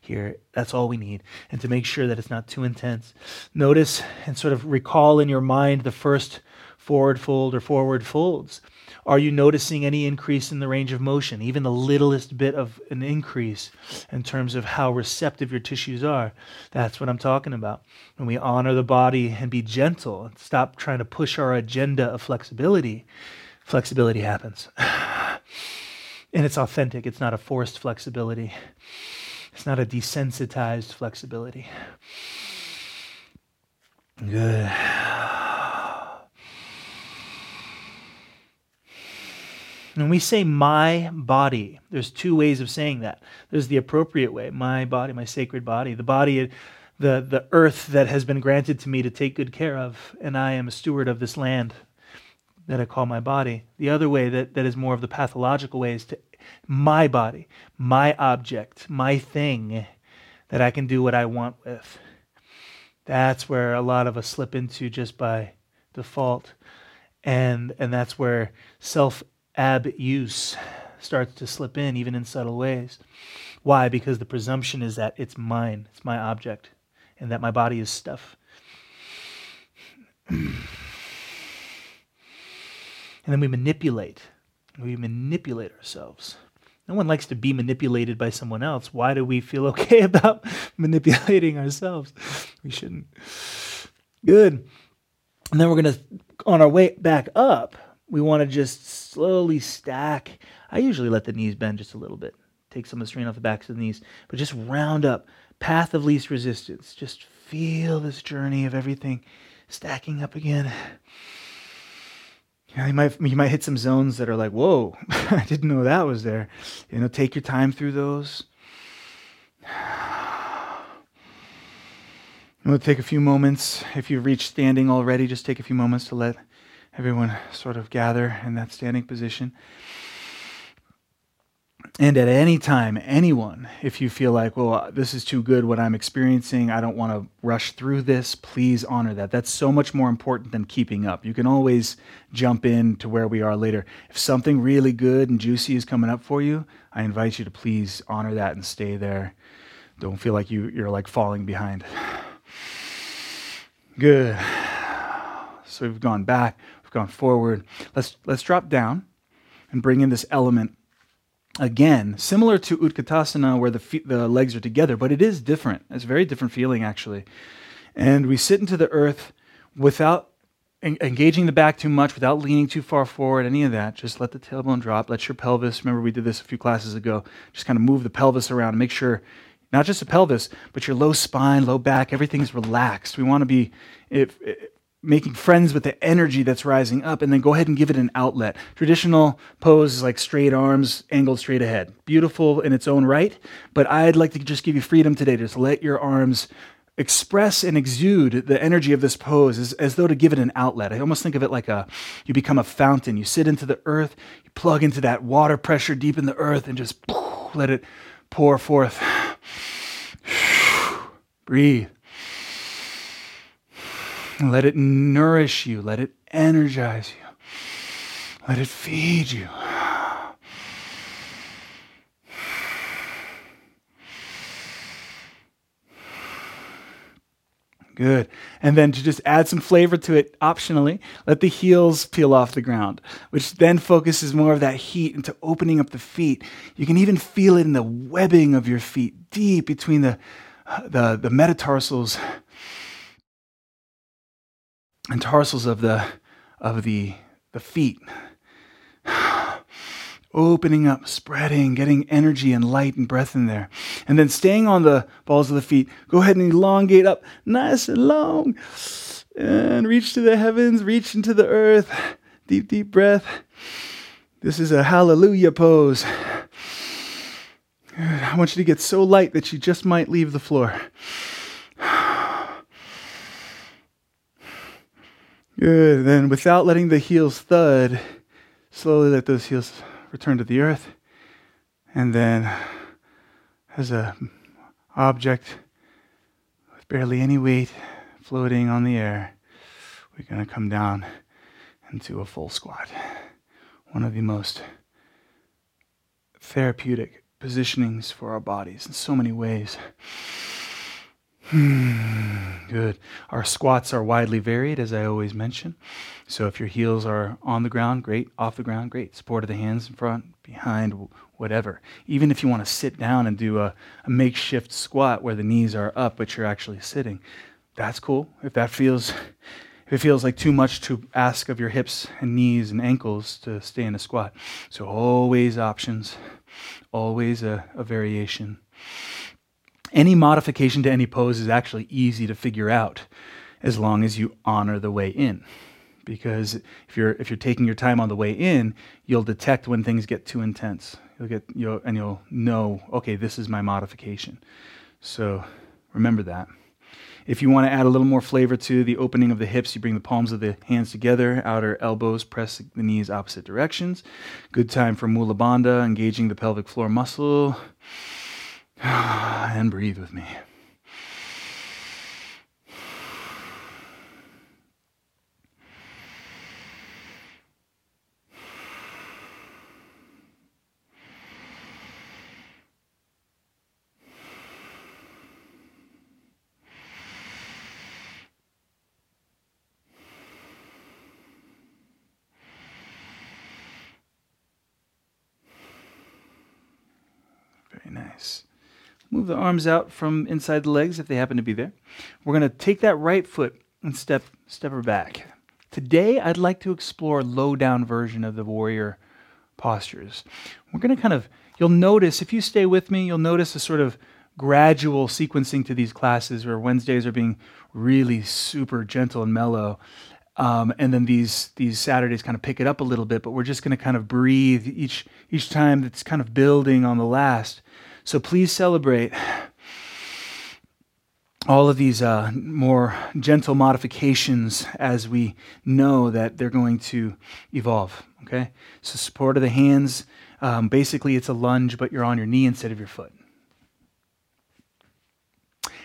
here, that's all we need. And to make sure that it's not too intense, notice and sort of recall in your mind the first forward fold or forward folds. Are you noticing any increase in the range of motion, even the littlest bit of an increase in terms of how receptive your tissues are? That's what I'm talking about. When we honor the body and be gentle stop trying to push our agenda of flexibility, flexibility happens. and it's authentic, it's not a forced flexibility, it's not a desensitized flexibility. Good. When we say my body, there's two ways of saying that. There's the appropriate way, my body, my sacred body, the body, the, the earth that has been granted to me to take good care of, and I am a steward of this land that I call my body. The other way that, that is more of the pathological way is to my body, my object, my thing that I can do what I want with. That's where a lot of us slip into just by default. And, and that's where self abuse starts to slip in, even in subtle ways. Why? Because the presumption is that it's mine, it's my object, and that my body is stuff. and then we manipulate. We manipulate ourselves. No one likes to be manipulated by someone else. Why do we feel okay about manipulating ourselves? We shouldn't. Good. And then we're going to, on our way back up, we want to just slowly stack. I usually let the knees bend just a little bit, take some of the strain off the backs of the knees, but just round up. Path of least resistance. Just feel this journey of everything stacking up again. you might you might hit some zones that are like, whoa, I didn't know that was there. You know, take your time through those. We'll take a few moments. If you've reached standing already, just take a few moments to let everyone sort of gather in that standing position. And at any time, anyone, if you feel like, well, this is too good what I'm experiencing, I don't want to rush through this, please honor that. That's so much more important than keeping up. You can always jump in to where we are later. If something really good and juicy is coming up for you, I invite you to please honor that and stay there. Don't feel like you, you're like falling behind. Good. So we've gone back, gone forward. Let's, let's drop down and bring in this element again, similar to Utkatasana where the, feet, the legs are together, but it is different. It's a very different feeling, actually. And we sit into the earth without en- engaging the back too much, without leaning too far forward, any of that. Just let the tailbone drop. Let your pelvis, remember we did this a few classes ago, just kind of move the pelvis around make sure not just the pelvis, but your low spine, low back, everything's relaxed. We want to be, if, making friends with the energy that's rising up and then go ahead and give it an outlet. Traditional pose is like straight arms angled straight ahead. Beautiful in its own right, but I'd like to just give you freedom today to just let your arms express and exude the energy of this pose as, as though to give it an outlet. I almost think of it like a you become a fountain. You sit into the earth, you plug into that water pressure deep in the earth and just let it pour forth. Breathe. Let it nourish you. Let it energize you. Let it feed you. Good. And then to just add some flavor to it optionally, let the heels peel off the ground, which then focuses more of that heat into opening up the feet. You can even feel it in the webbing of your feet, deep between the, the, the metatarsals and tarsals of the of the the feet. Opening up, spreading, getting energy and light and breath in there. And then staying on the balls of the feet, go ahead and elongate up nice and long. And reach to the heavens, reach into the earth. Deep, deep breath. This is a hallelujah pose. I want you to get so light that you just might leave the floor. Good. Then, without letting the heels thud, slowly let those heels return to the earth. And then, as a object with barely any weight floating on the air, we're going to come down into a full squat. One of the most therapeutic positionings for our bodies in so many ways. Good. Our squats are widely varied, as I always mention. So if your heels are on the ground, great. Off the ground, great. Support of the hands in front, behind, whatever. Even if you want to sit down and do a, a makeshift squat where the knees are up, but you're actually sitting, that's cool. If that feels if it feels like too much to ask of your hips and knees and ankles to stay in a squat. So always options always a, a variation. Any modification to any pose is actually easy to figure out as long as you honor the way in. Because if you're if you're taking your time on the way in, you'll detect when things get too intense. You'll get you'll, and you'll know, okay, this is my modification. So remember that. If you want to add a little more flavor to the opening of the hips, you bring the palms of the hands together, outer elbows press the knees opposite directions. Good time for Mula Bandha, engaging the pelvic floor muscle. Ah, and breathe with me. Nice. Move the arms out from inside the legs if they happen to be there. We're going to take that right foot and step step her back. Today, I'd like to explore low down version of the warrior postures. We're going to kind of you'll notice if you stay with me, you'll notice a sort of gradual sequencing to these classes where Wednesdays are being really super gentle and mellow. Um, and then these these Saturdays kind of pick it up a little bit, but we're just going to kind of breathe each each time that's kind of building on the last. So please celebrate all of these uh, more gentle modifications as we know that they're going to evolve. Okay? So, support of the hands. Um, basically, it's a lunge, but you're on your knee instead of your foot.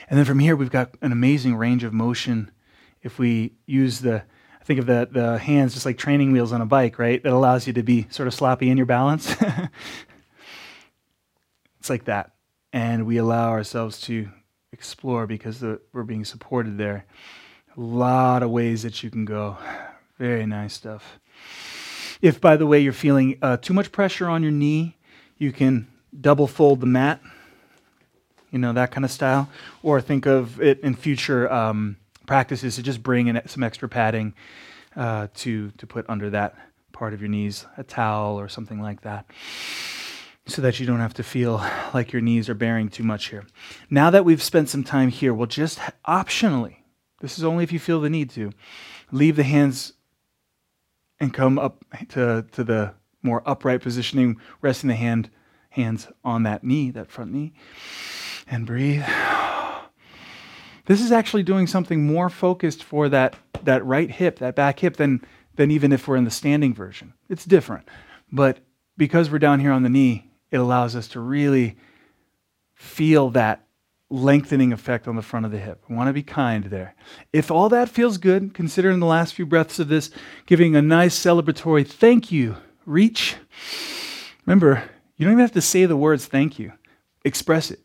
And then from here, we've got an amazing range of motion if we use the I think of the, the hands just like training wheels on a bike, right? That allows you to be sort of sloppy in your balance. It's like that. And we allow ourselves to explore because the, we're being supported there. A lot of ways that you can go. Very nice stuff. If, by the way, you're feeling uh, too much pressure on your knee, you can double fold the mat, you know, that kind of style. Or think of it in future um, practices to just bring in some extra padding uh, to, to put under that part of your knees, a towel or something like that so that you don't have to feel like your knees are bearing too much here. Now that we've spent some time here, we'll just optionally, this is only if you feel the need to, leave the hands and come up to, to the more upright positioning, resting the hand hands on that knee, that front knee, and breathe. This is actually doing something more focused for that, that right hip, that back hip, than, than even if we're in the standing version. It's different. But because we're down here on the knee, it allows us to really feel that lengthening effect on the front of the hip. I want to be kind there. If all that feels good, consider in the last few breaths of this giving a nice celebratory thank you. Reach. Remember, you don't even have to say the words thank you. Express it.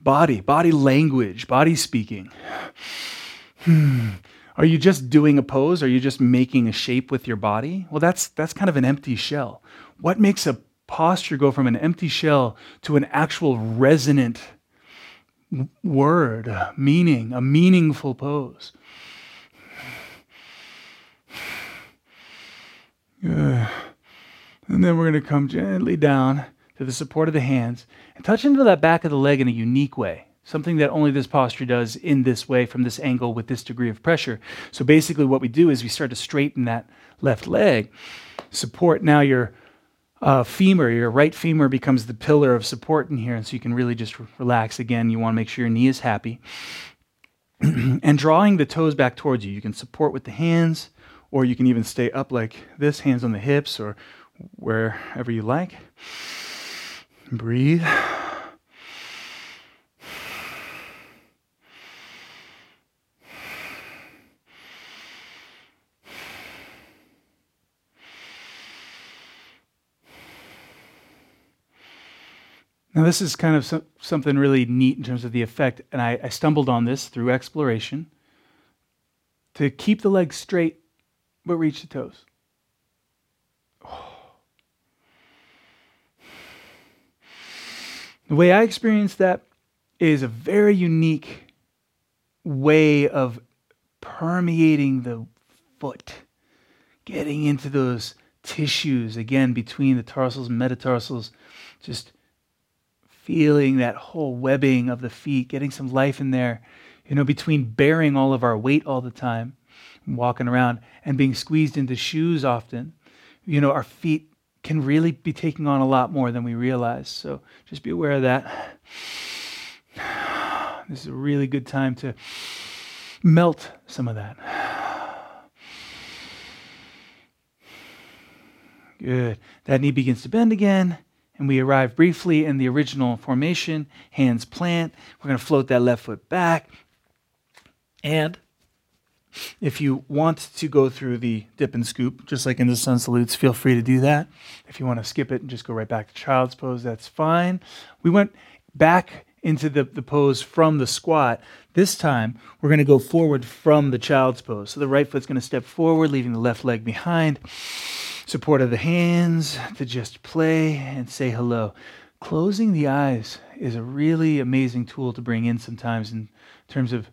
Body, body language, body speaking. Hmm. Are you just doing a pose? Are you just making a shape with your body? Well, that's that's kind of an empty shell. What makes a posture go from an empty shell to an actual resonant word, meaning, a meaningful pose. And then we're going to come gently down to the support of the hands and touch into that back of the leg in a unique way. Something that only this posture does in this way, from this angle, with this degree of pressure. So basically, what we do is we start to straighten that left leg. Support now your uh, femur, your right femur becomes the pillar of support in here, and so you can really just relax again. You want to make sure your knee is happy. and drawing the toes back towards you. You can support with the hands, or you can even stay up like this, hands on the hips, or wherever you like. Breathe. Now, this is kind of so, something really neat in terms of the effect, and I, I stumbled on this through exploration. To keep the legs straight, but reach the toes. The way I experience that is a very unique way of permeating the foot, getting into those tissues again between the tarsals and metatarsals, just feeling that whole webbing of the feet, getting some life in there, you know, between bearing all of our weight all the time, walking around, and being squeezed into shoes often. You know, our feet can really be taking on a lot more than we realize. So just be aware of that. This is a really good time to melt some of that. Good. That knee begins to bend again, and we arrive briefly in the original formation. Hands plant. We're going to float that left foot back. And if you want to go through the dip and scoop, just like in the sun salutes, feel free to do that. If you want to skip it and just go right back to child's pose, that's fine. We went back into the, the pose from the squat. This time, we're going to go forward from the child's pose. So the right foot's going to step forward, leaving the left leg behind. Support of the hands to just play and say hello. Closing the eyes is a really amazing tool to bring in sometimes in terms of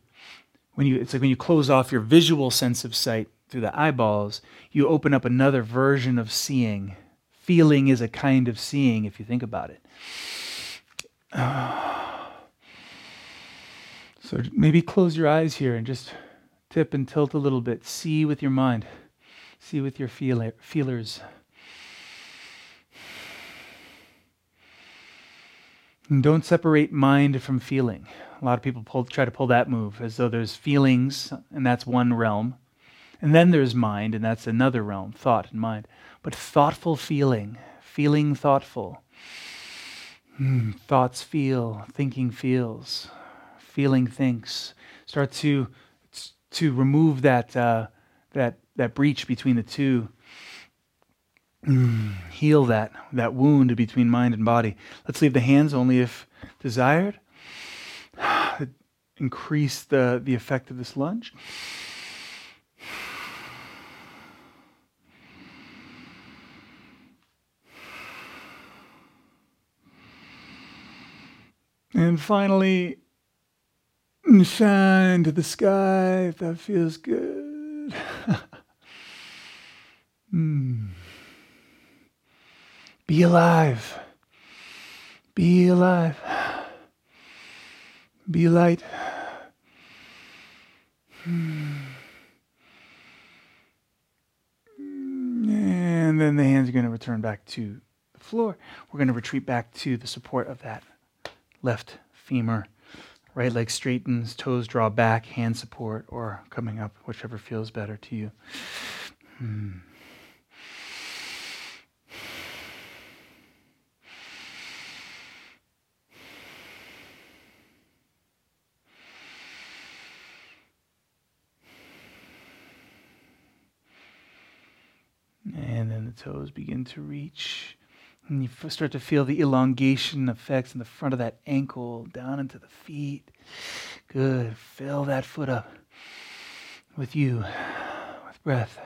when you it's like when you close off your visual sense of sight through the eyeballs, you open up another version of seeing. Feeling is a kind of seeing if you think about it. So maybe close your eyes here and just tip and tilt a little bit. See with your mind. See with your feel- feelers. And don't separate mind from feeling. A lot of people pull, try to pull that move as though there's feelings, and that's one realm. And then there's mind, and that's another realm, thought and mind. But thoughtful feeling, feeling thoughtful. Hmm, thoughts feel, thinking feels, feeling thinks. Start to to remove that uh, that that breach between the two. Mm, heal that that wound between mind and body. Let's leave the hands only if desired. Increase the, the effect of this lunge. And finally, shine to the sky if that feels good. Mm. Be alive. Be alive. Be light. And then the hands are going to return back to the floor. We're going to retreat back to the support of that left femur. Right leg straightens, toes draw back, hand support, or coming up, whichever feels better to you. Hmm. And then the toes begin to reach. And you start to feel the elongation effects in the front of that ankle down into the feet. Good. Fill that foot up with you, with breath.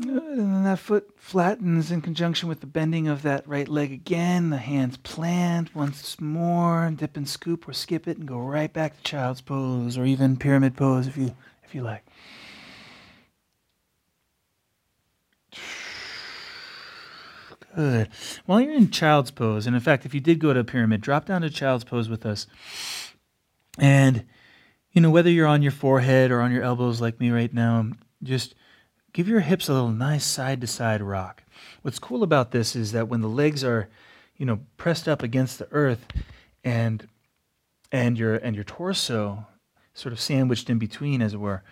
Good. And then that foot flattens in conjunction with the bending of that right leg again. The hands plant once more, dip and scoop or skip it and go right back to child's pose or even pyramid pose if you if you like. Good. While you're in child's pose, and in fact, if you did go to a pyramid, drop down to child's pose with us. And, you know, whether you're on your forehead or on your elbows like me right now, just give your hips a little nice side to side rock. What's cool about this is that when the legs are, you know, pressed up against the earth and and your and your torso sort of sandwiched in between as it were,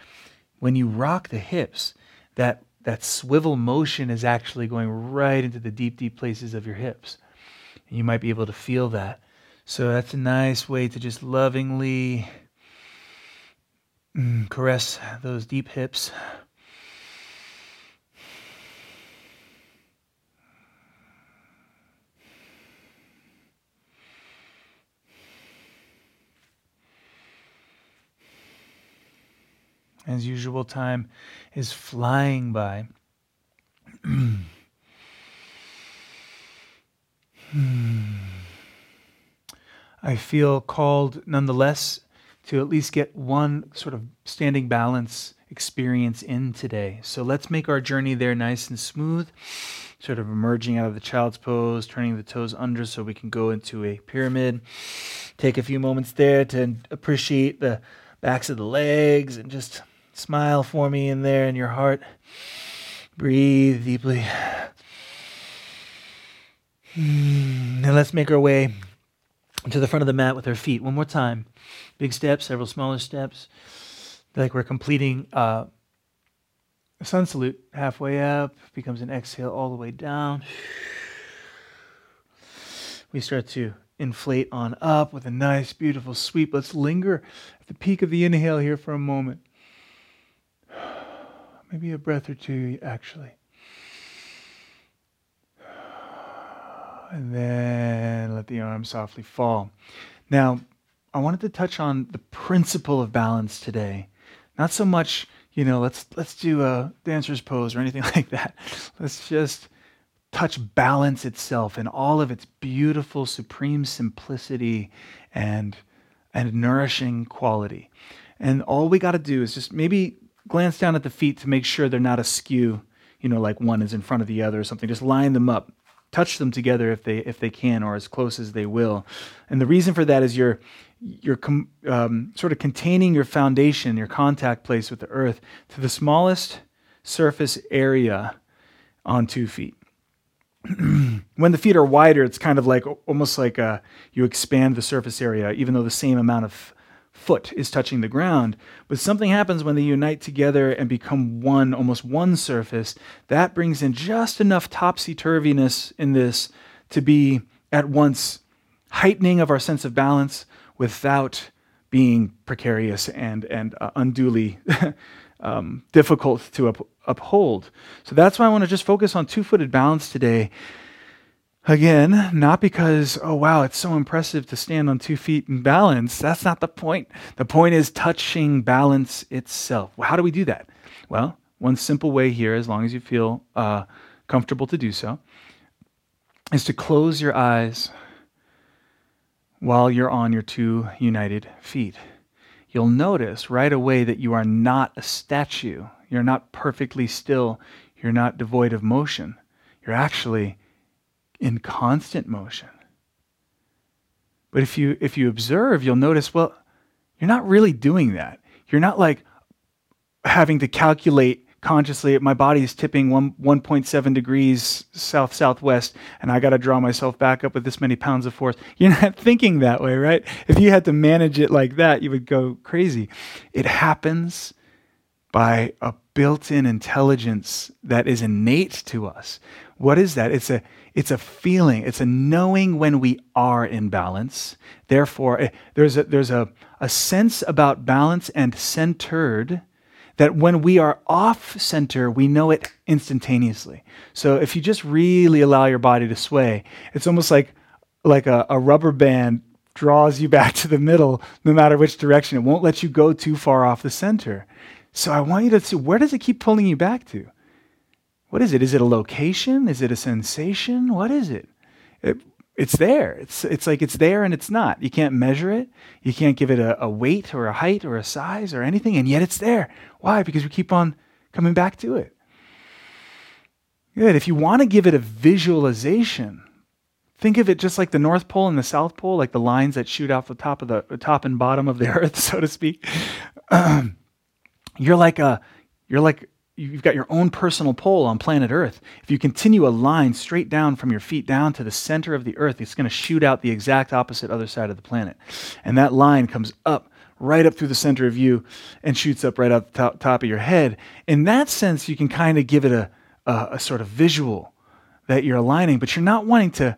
when you rock the hips, that that swivel motion is actually going right into the deep, deep places of your hips. And you might be able to feel that. So that's a nice way to just lovingly mm, caress those deep hips. As usual, time is flying by. I feel called nonetheless to at least get one sort of standing balance experience in today. So let's make our journey there nice and smooth, sort of emerging out of the child's pose, turning the toes under so we can go into a pyramid. Take a few moments there to appreciate the backs of the legs and just Smile for me in there in your heart. Breathe deeply. And hmm, let's make our way to the front of the mat with our feet. One more time. Big steps, several smaller steps. Like we're completing uh, a sun salute. Halfway up becomes an exhale all the way down. We start to inflate on up with a nice, beautiful sweep. Let's linger at the peak of the inhale here for a moment maybe a breath or two, actually. And then let the arm softly fall. Now, I wanted to touch on the principle of balance today. Not so much, you know, let's let's do a dancer's pose or anything like that. Let's just touch balance itself in all of its beautiful, supreme simplicity and and nourishing quality. And all we got to do is just maybe glance down at the feet to make sure they're not askew, you know, like one is in front of the other or something. Just line them up. Touch them together if they if they can, or as close as they will. And the reason for that is you're you're um, sort of containing your foundation, your contact place with the earth, to the smallest surface area on two feet. when the feet are wider, it's kind of like almost like a, uh, you expand the surface area, even though the same amount of foot is touching the ground. But something happens when they unite together and become one, almost one surface. That brings in just enough topsy turviness in this to be at once heightening of our sense of balance without being precarious and, and uh, unduly um, difficult to up, uphold. So that's why I want to just focus on two footed balance today Again, not because, oh wow, it's so impressive to stand on two feet and balance. That's not the point. The point is touching balance itself. Well, how do we do that? Well, one simple way here, as long as you feel uh, comfortable to do so, is to close your eyes while you're on your two united feet. You'll notice right away that you are not a statue. You're not perfectly still. You're not devoid of motion. You're actually in constant motion. But if you if you observe, you'll notice, well, you're not really doing that. You're not like having to calculate consciously my body is tipping 1, 1.7 degrees south southwest and i got to draw myself back up with this many pounds of force. You're not thinking that way right? If you had to manage it like that you would go crazy. It happens by a built-in intelligence that is innate to us. What is that? It's a it's a feeling, it's a knowing when we are in balance. Therefore, eh, there's a, there's a, a sense about balance and centered that when we are off center, we know it instantaneously. So if you just really allow your body to sway, it's almost like, like a, a rubber band draws you back to the middle no matter which direction. It won't let you go too far off the center. So I want you to see where does it keep pulling you back to? What is it? Is it a location? Is it a sensation? What is it? it it's there. It's, it's like it's there and it's not. You can't measure it. You can't give it a, a weight or a height or a size or anything, and yet it's there. Why? Because we keep on coming back to it. Good. If you want to give it a visualization, think of it just like the North Pole and the South Pole, like the lines that shoot off the top of the, the top and bottom of the Earth, so to speak. Um, you're like a, you're like you've got your own personal pole on planet Earth. If you continue a line straight down from your feet down to the center of the Earth, it's going to shoot out the exact opposite other side of the planet, and that line comes up right up through the center of you and shoots up right up the top, top of your head. In that sense, you can kind of give it a a, a sort of visual that you're aligning, but you're not wanting to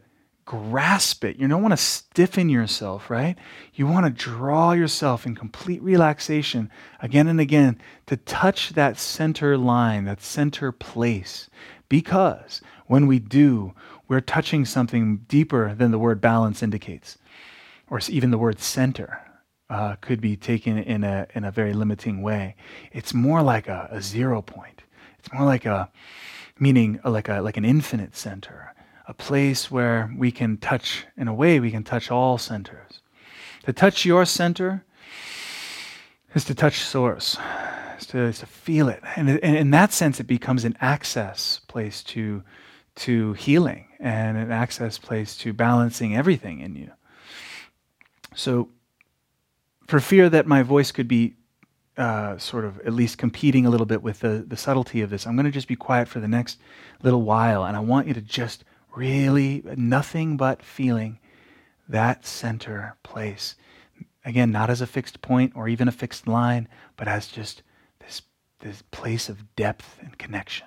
grasp it. You don't want to stiffen yourself, right? You want to draw yourself in complete relaxation again and again to touch that center line, that center place. Because when we do, we're touching something deeper than the word balance indicates, or even the word center. Uh, could be taken in a in a very limiting way. It's more like a, a zero point. It's more like a meaning like a like an infinite center, a place where we can touch in a way we can touch all centers. To touch your center is to touch source, is to, is to feel it, and, and in that sense, it becomes an access place to to healing and an access place to balancing everything in you. So, for fear that my voice could be uh, sort of at least competing a little bit with the, the subtlety of this. I'm going to just be quiet for the next little while, and I want you to just really, nothing but feeling that center place. Again, not as a fixed point or even a fixed line, but as just this, this place of depth and connection.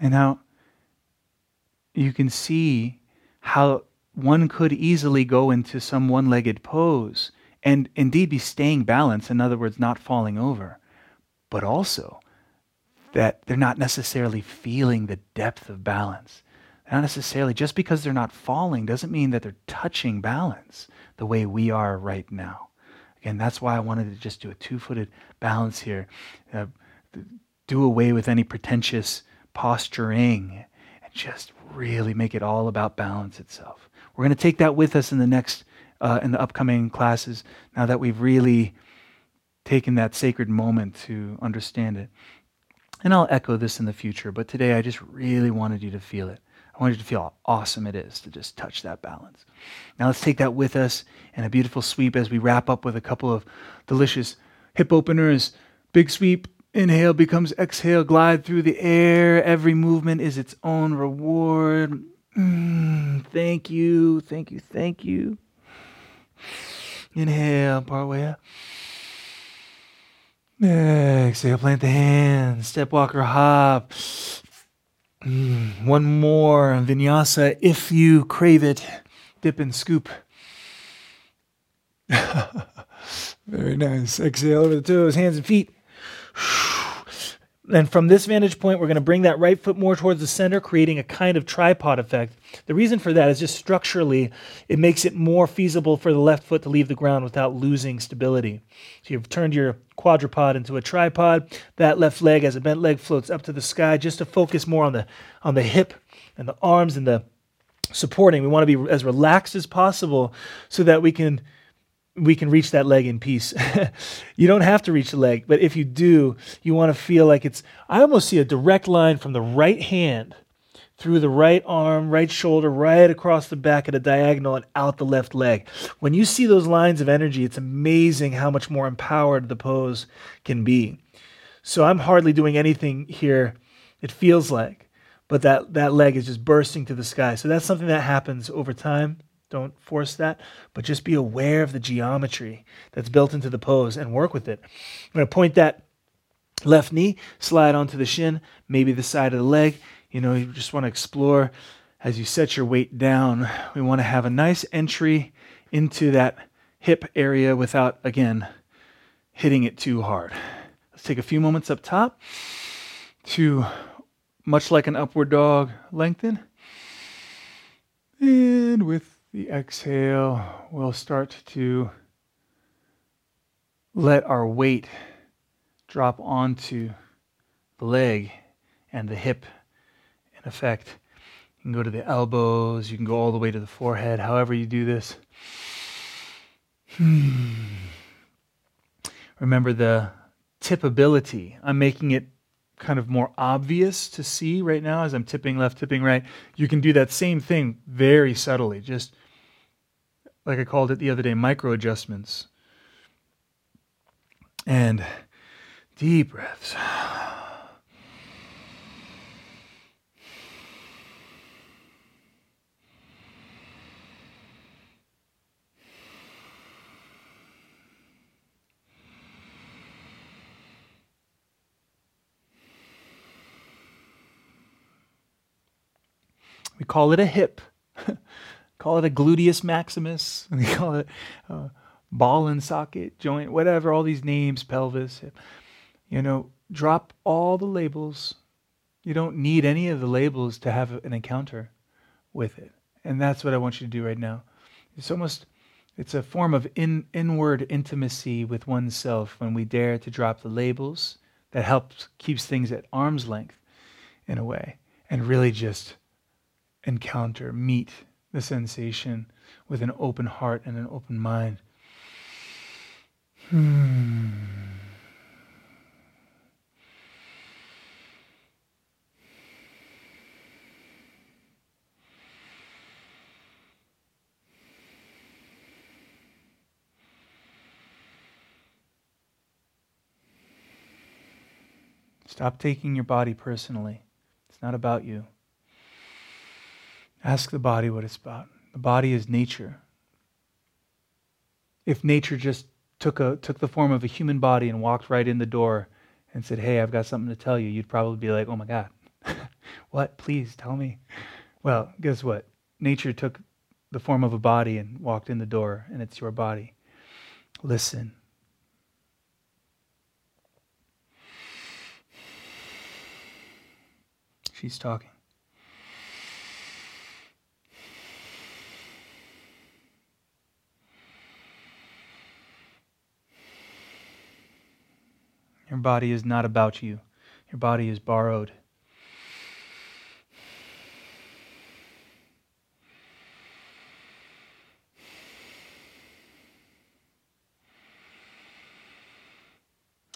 And now you can see how one could easily go into some one legged pose and indeed be staying balanced, in other words, not falling over, but also that they're not necessarily feeling the depth of balance. Not necessarily, just because they're not falling doesn't mean that they're touching balance the way we are right now. Again, that's why I wanted to just do a two footed balance here. Uh, do away with any pretentious posturing and just really make it all about balance itself. We're going to take that with us in the next, uh, in the upcoming classes, now that we've really taken that sacred moment to understand it. And I'll echo this in the future, but today I just really wanted you to feel it. I wanted you to feel how awesome it is to just touch that balance. Now let's take that with us in a beautiful sweep as we wrap up with a couple of delicious hip openers. Big sweep, Inhale becomes exhale, glide through the air. Every movement is its own reward. Mm, thank you, thank you, thank you. Inhale, part way up. Exhale, plant the hands, step, walker, hop. Mm, one more vinyasa if you crave it. Dip and scoop. Very nice. Exhale over the toes, hands and feet. And from this vantage point, we're going to bring that right foot more towards the center, creating a kind of tripod effect. The reason for that is just structurally, it makes it more feasible for the left foot to leave the ground without losing stability. So you've turned your quadrupod into a tripod. That left leg, as a bent leg, floats up to the sky just to focus more on the on the hip and the arms and the supporting. We want to be as relaxed as possible so that we can we can reach that leg in peace. you don't have to reach the leg, but if you do, you want to feel like it's. I almost see a direct line from the right hand through the right arm, right shoulder, right across the back at a diagonal and out the left leg. When you see those lines of energy, it's amazing how much more empowered the pose can be. So I'm hardly doing anything here It feels like, but that, that leg is just bursting to the sky. So that's something that happens over time. Don't force that, but just be aware of the geometry that's built into the pose and work with it. I'm going to point that left knee, slide onto the shin, maybe the side of the leg. You know, you just want to explore as you set your weight down. We want to have a nice entry into that hip area without, again, hitting it too hard. Let's take a few moments up top to, much like an upward dog, lengthen. And with the exhale, we'll start to let our weight drop onto the leg and the hip in effect. You can go to the elbows, you can go all the way to the forehead, however you do this. Hmm. Remember the tippability. I'm making it kind of more obvious to see right now as I'm tipping left, tipping right. You can do that same thing very subtly, just like I called it the other day, micro adjustments. And deep breaths. We call it a hip. call it a gluteus maximus. We call it a ball and socket joint, whatever, all these names, pelvis. You know, drop all the labels. You don't need any of the labels to have an encounter with it. And that's what I want you to do right now. It's almost it's a form of in, inward intimacy with oneself when we dare to drop the labels that helps keeps things at arm's length in a way and really just encounter, meet the sensation with an open heart and an open mind. Hmm. Stop taking your body personally. It's not about you. Ask the body what it's about. The body is nature. If nature just took, a, took the form of a human body and walked right in the door and said, Hey, I've got something to tell you, you'd probably be like, Oh my God, what? Please tell me. Well, guess what? Nature took the form of a body and walked in the door, and it's your body. Listen. She's talking. Your body is not about you, your body is borrowed.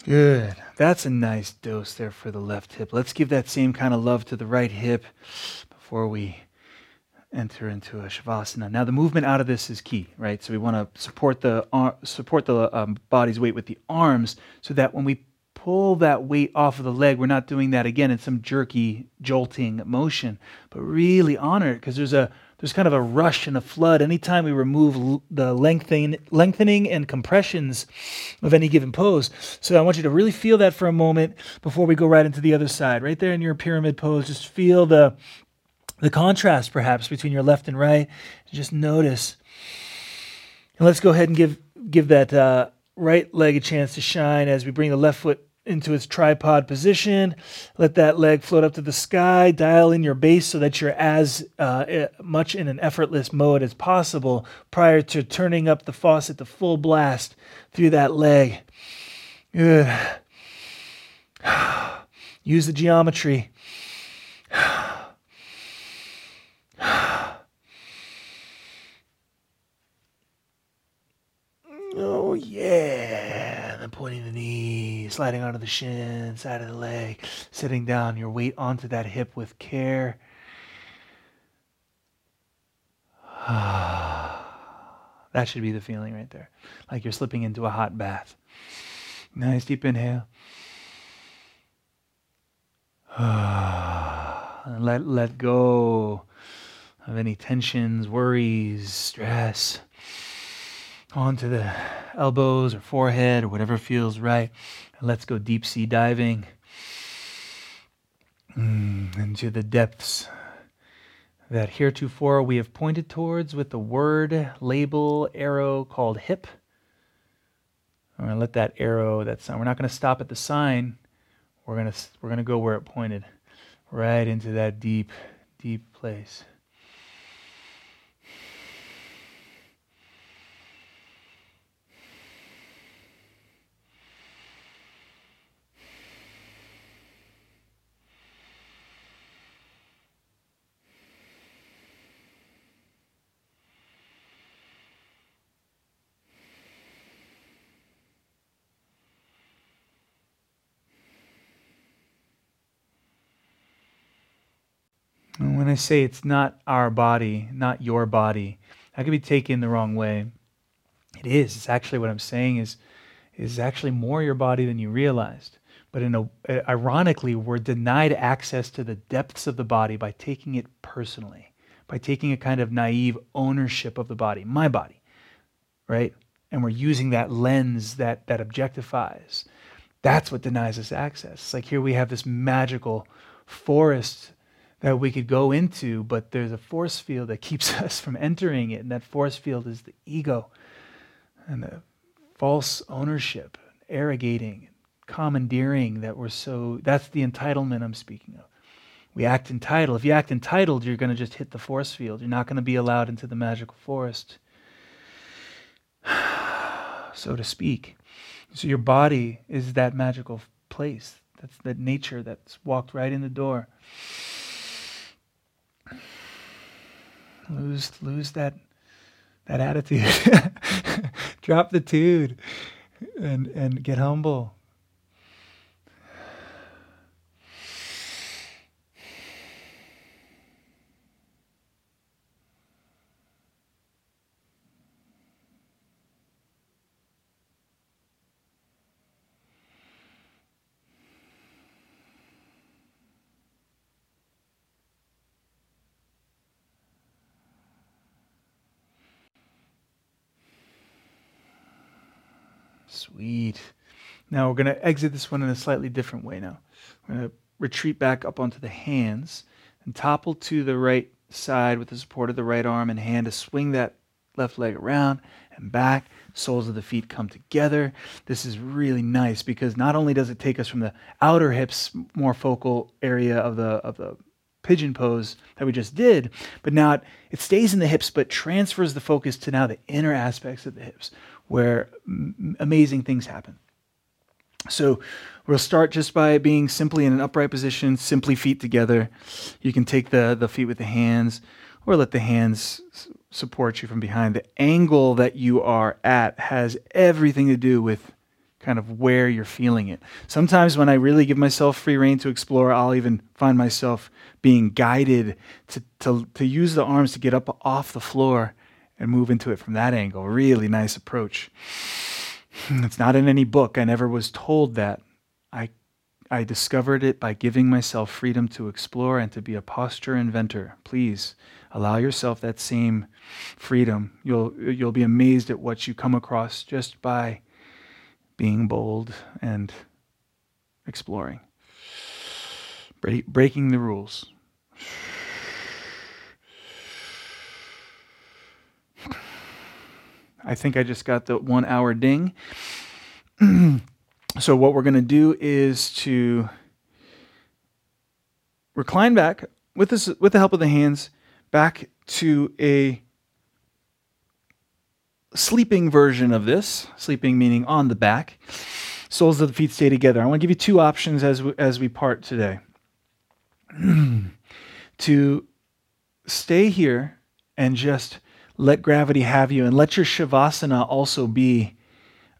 Good. That's a nice dose there for the left hip. Let's give that same kind of love to the right hip before we enter into a shavasana. Now, the movement out of this is key, right? So we want to support the support the um, body's weight with the arms, so that when we pull that weight off of the leg. We're not doing that again in some jerky, jolting motion, but really honor it because there's a there's kind of a rush and a flood anytime we remove the lengthening, lengthening and compressions of any given pose. So I want you to really feel that for a moment before we go right into the other side. Right there in your pyramid pose, just feel the the contrast perhaps between your left and right. Just notice. And let's go ahead and give give that uh, right leg a chance to shine as we bring the left foot into its tripod position. Let that leg float up to the sky. Dial in your base so that you're as uh, eh, much in an effortless mode as possible prior to turning up the faucet to full blast through that leg. Good. Use the geometry. Oh, yeah. And pointing the knee, sliding onto the shin, side of the leg, sitting down, your weight onto that hip with care. that should be the feeling right there. Like you're slipping into a hot bath. Nice deep inhale. let, let go of any tensions, worries, stress onto the elbows or forehead or whatever feels right. Let's go deep sea diving mm, into the depths that heretofore we have pointed towards with the word, label, arrow called hip. I'm going to let that arrow, that sign, we're not going to stop at the sign. We're going to, we're going to go where it pointed, right into that deep, deep place. And when Say it's not our body, not your body, that could be taken the wrong way. It is. It's actually what I'm saying is is actually more your body than you realized. But in a, ironically, we're denied access to the depths of the body by taking it personally, by taking a kind of naive ownership of the body, my body, right? And we're using that lens that that objectifies. That's what denies us access. It's like here we have this magical forest that we could go into, but there's a force field that keeps us from entering it, and that force field is the ego and the false ownership, arrogating, commandeering that we're so that's the entitlement I'm speaking of. We act entitled. If you act entitled, you're going to just hit the force field. You're not going to be allowed into the magical forest, so to speak. So your body is that magical place. That's that nature that's walked right in the door. Lose lose that that attitude. Drop the tude and and get humble. Sweet. Now we're going to exit this one in a slightly different way now. We're going to retreat back up onto the hands and topple to the right side with the support of the right arm and hand to swing that left leg around and back. Soles of the feet come together. This is really nice because not only does it take us from the outer hips, more focal area of the of the pigeon pose that we just did, but now it, it stays in the hips but transfers the focus to now the inner aspects of the hips where m- amazing things happen. So we'll start just by being simply in an upright position, simply feet together. You can take the, the feet with the hands or let the hands support you from behind. The angle that you are at has everything to do with kind of where you're feeling it. Sometimes when I really give myself free rein to explore, I'll even find myself being guided to, to, to use the arms to get up off the floor and move into it from that angle. Really nice approach. It's not in any book. I never was told that. I, I discovered it by giving myself freedom to explore and to be a posture inventor. Please allow yourself that same freedom. You'll, you'll be amazed at what you come across just by being bold and exploring. breaking the rules. I think I just got the one hour ding. so, what we're going to do is to recline back with, this, with the help of the hands back to a sleeping version of this, sleeping meaning on the back. Soles of the feet stay together. I want to give you two options as we, as we part today. to stay here and just let gravity have you and let your shavasana also be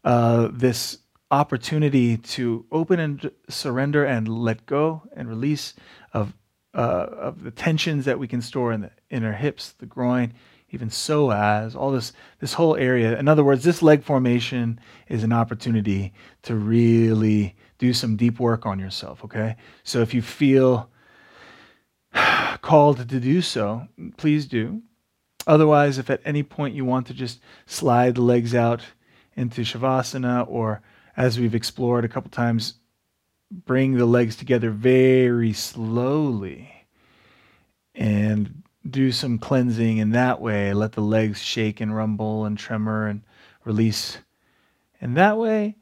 uh, this opportunity to open and surrender and let go and release of uh, of the tensions that we can store in the inner hips, the groin, even psoas, all this this whole area. In other words, this leg formation is an opportunity to really do some deep work on yourself, okay? So if you feel called to do so, please do. Otherwise, if at any point you want to just slide the legs out into Shavasana, or as we've explored a couple times, bring the legs together very slowly and do some cleansing in that way. Let the legs shake and rumble and tremor and release. And that way,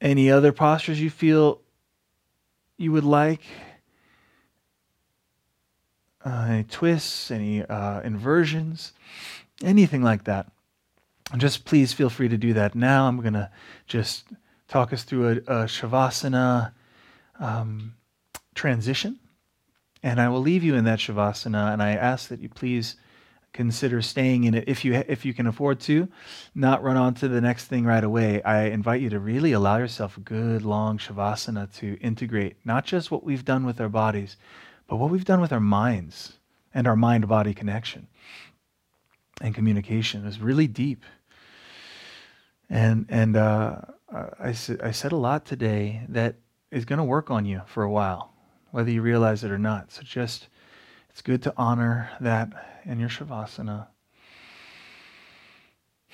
any other postures you feel you would like, uh, any twists, any uh, inversions, anything like that. just please feel free to do that. Now I'm going to just talk us through a, a Shavasana um, transition. And I will leave you in that Shavasana, and I ask that you please consider staying in it if you if you can afford to, not run on to the next thing right away. I invite you to really allow yourself a good long shavasana to integrate not just what we've done with our bodies, but what we've done with our minds and our mind body connection and communication is really deep. And and uh, I, I said a lot today that is going to work on you for a while, whether you realize it or not. So just it's good to honor that in your shavasana.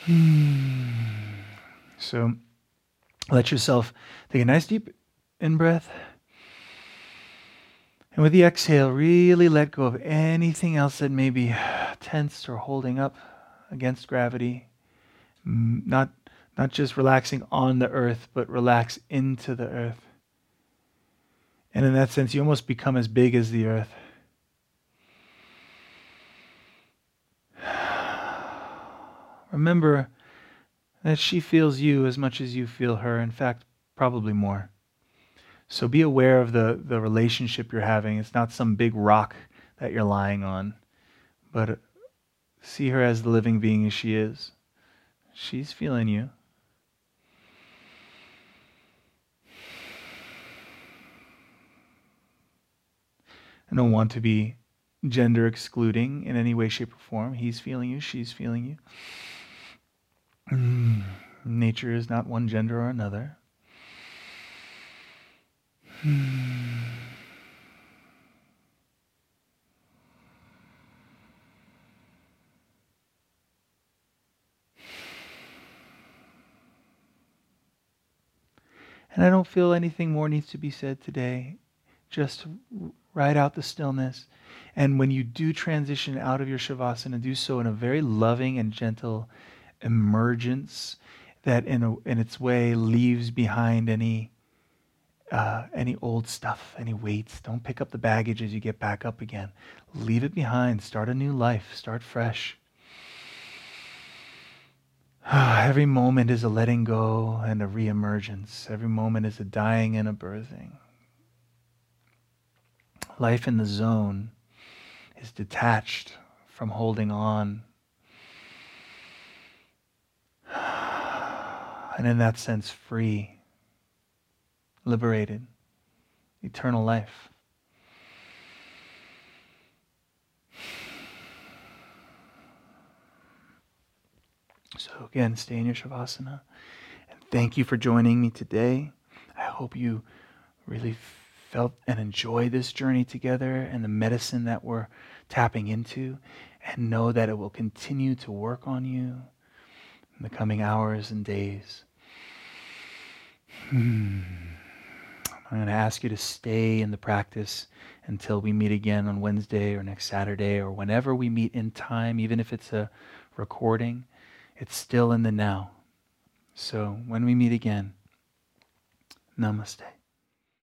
So let yourself take a nice deep in breath. And with the exhale, really let go of anything else that may be tensed or holding up against gravity. Not, not just relaxing on the earth, but relax into the earth. And in that sense, you almost become as big as the earth. Remember that she feels you as much as you feel her, in fact, probably more. So be aware of the, the relationship you're having. It's not some big rock that you're lying on, but see her as the living being as she is. She's feeling you. I don't want to be gender excluding in any way, shape, or form. He's feeling you, she's feeling you. Hmm. Nature is not one gender or another. Hmm. And I don't feel anything more needs to be said today. Just ride out the stillness. And when you do transition out of your Shavasana, do so in a very loving and gentle emergence that, in, a, in its way, leaves behind any uh, any old stuff, any weights. Don't pick up the baggage as you get back up again. Leave it behind. Start a new life. Start fresh. Every moment is a letting go and a reemergence. Every moment is a dying and a birthing. Life in the zone is detached from holding on. And in that sense, free liberated, eternal life. So, again, stay in your Shavasana. And thank you for joining me today. I hope you really felt and enjoy this journey together and the medicine that we're tapping into, and know that it will continue to work on you in the coming hours and days. Hmm. I'm going to ask you to stay in the practice until we meet again on Wednesday or next Saturday or whenever we meet in time, even if it's a recording, it's still in the now. So when we meet again, namaste.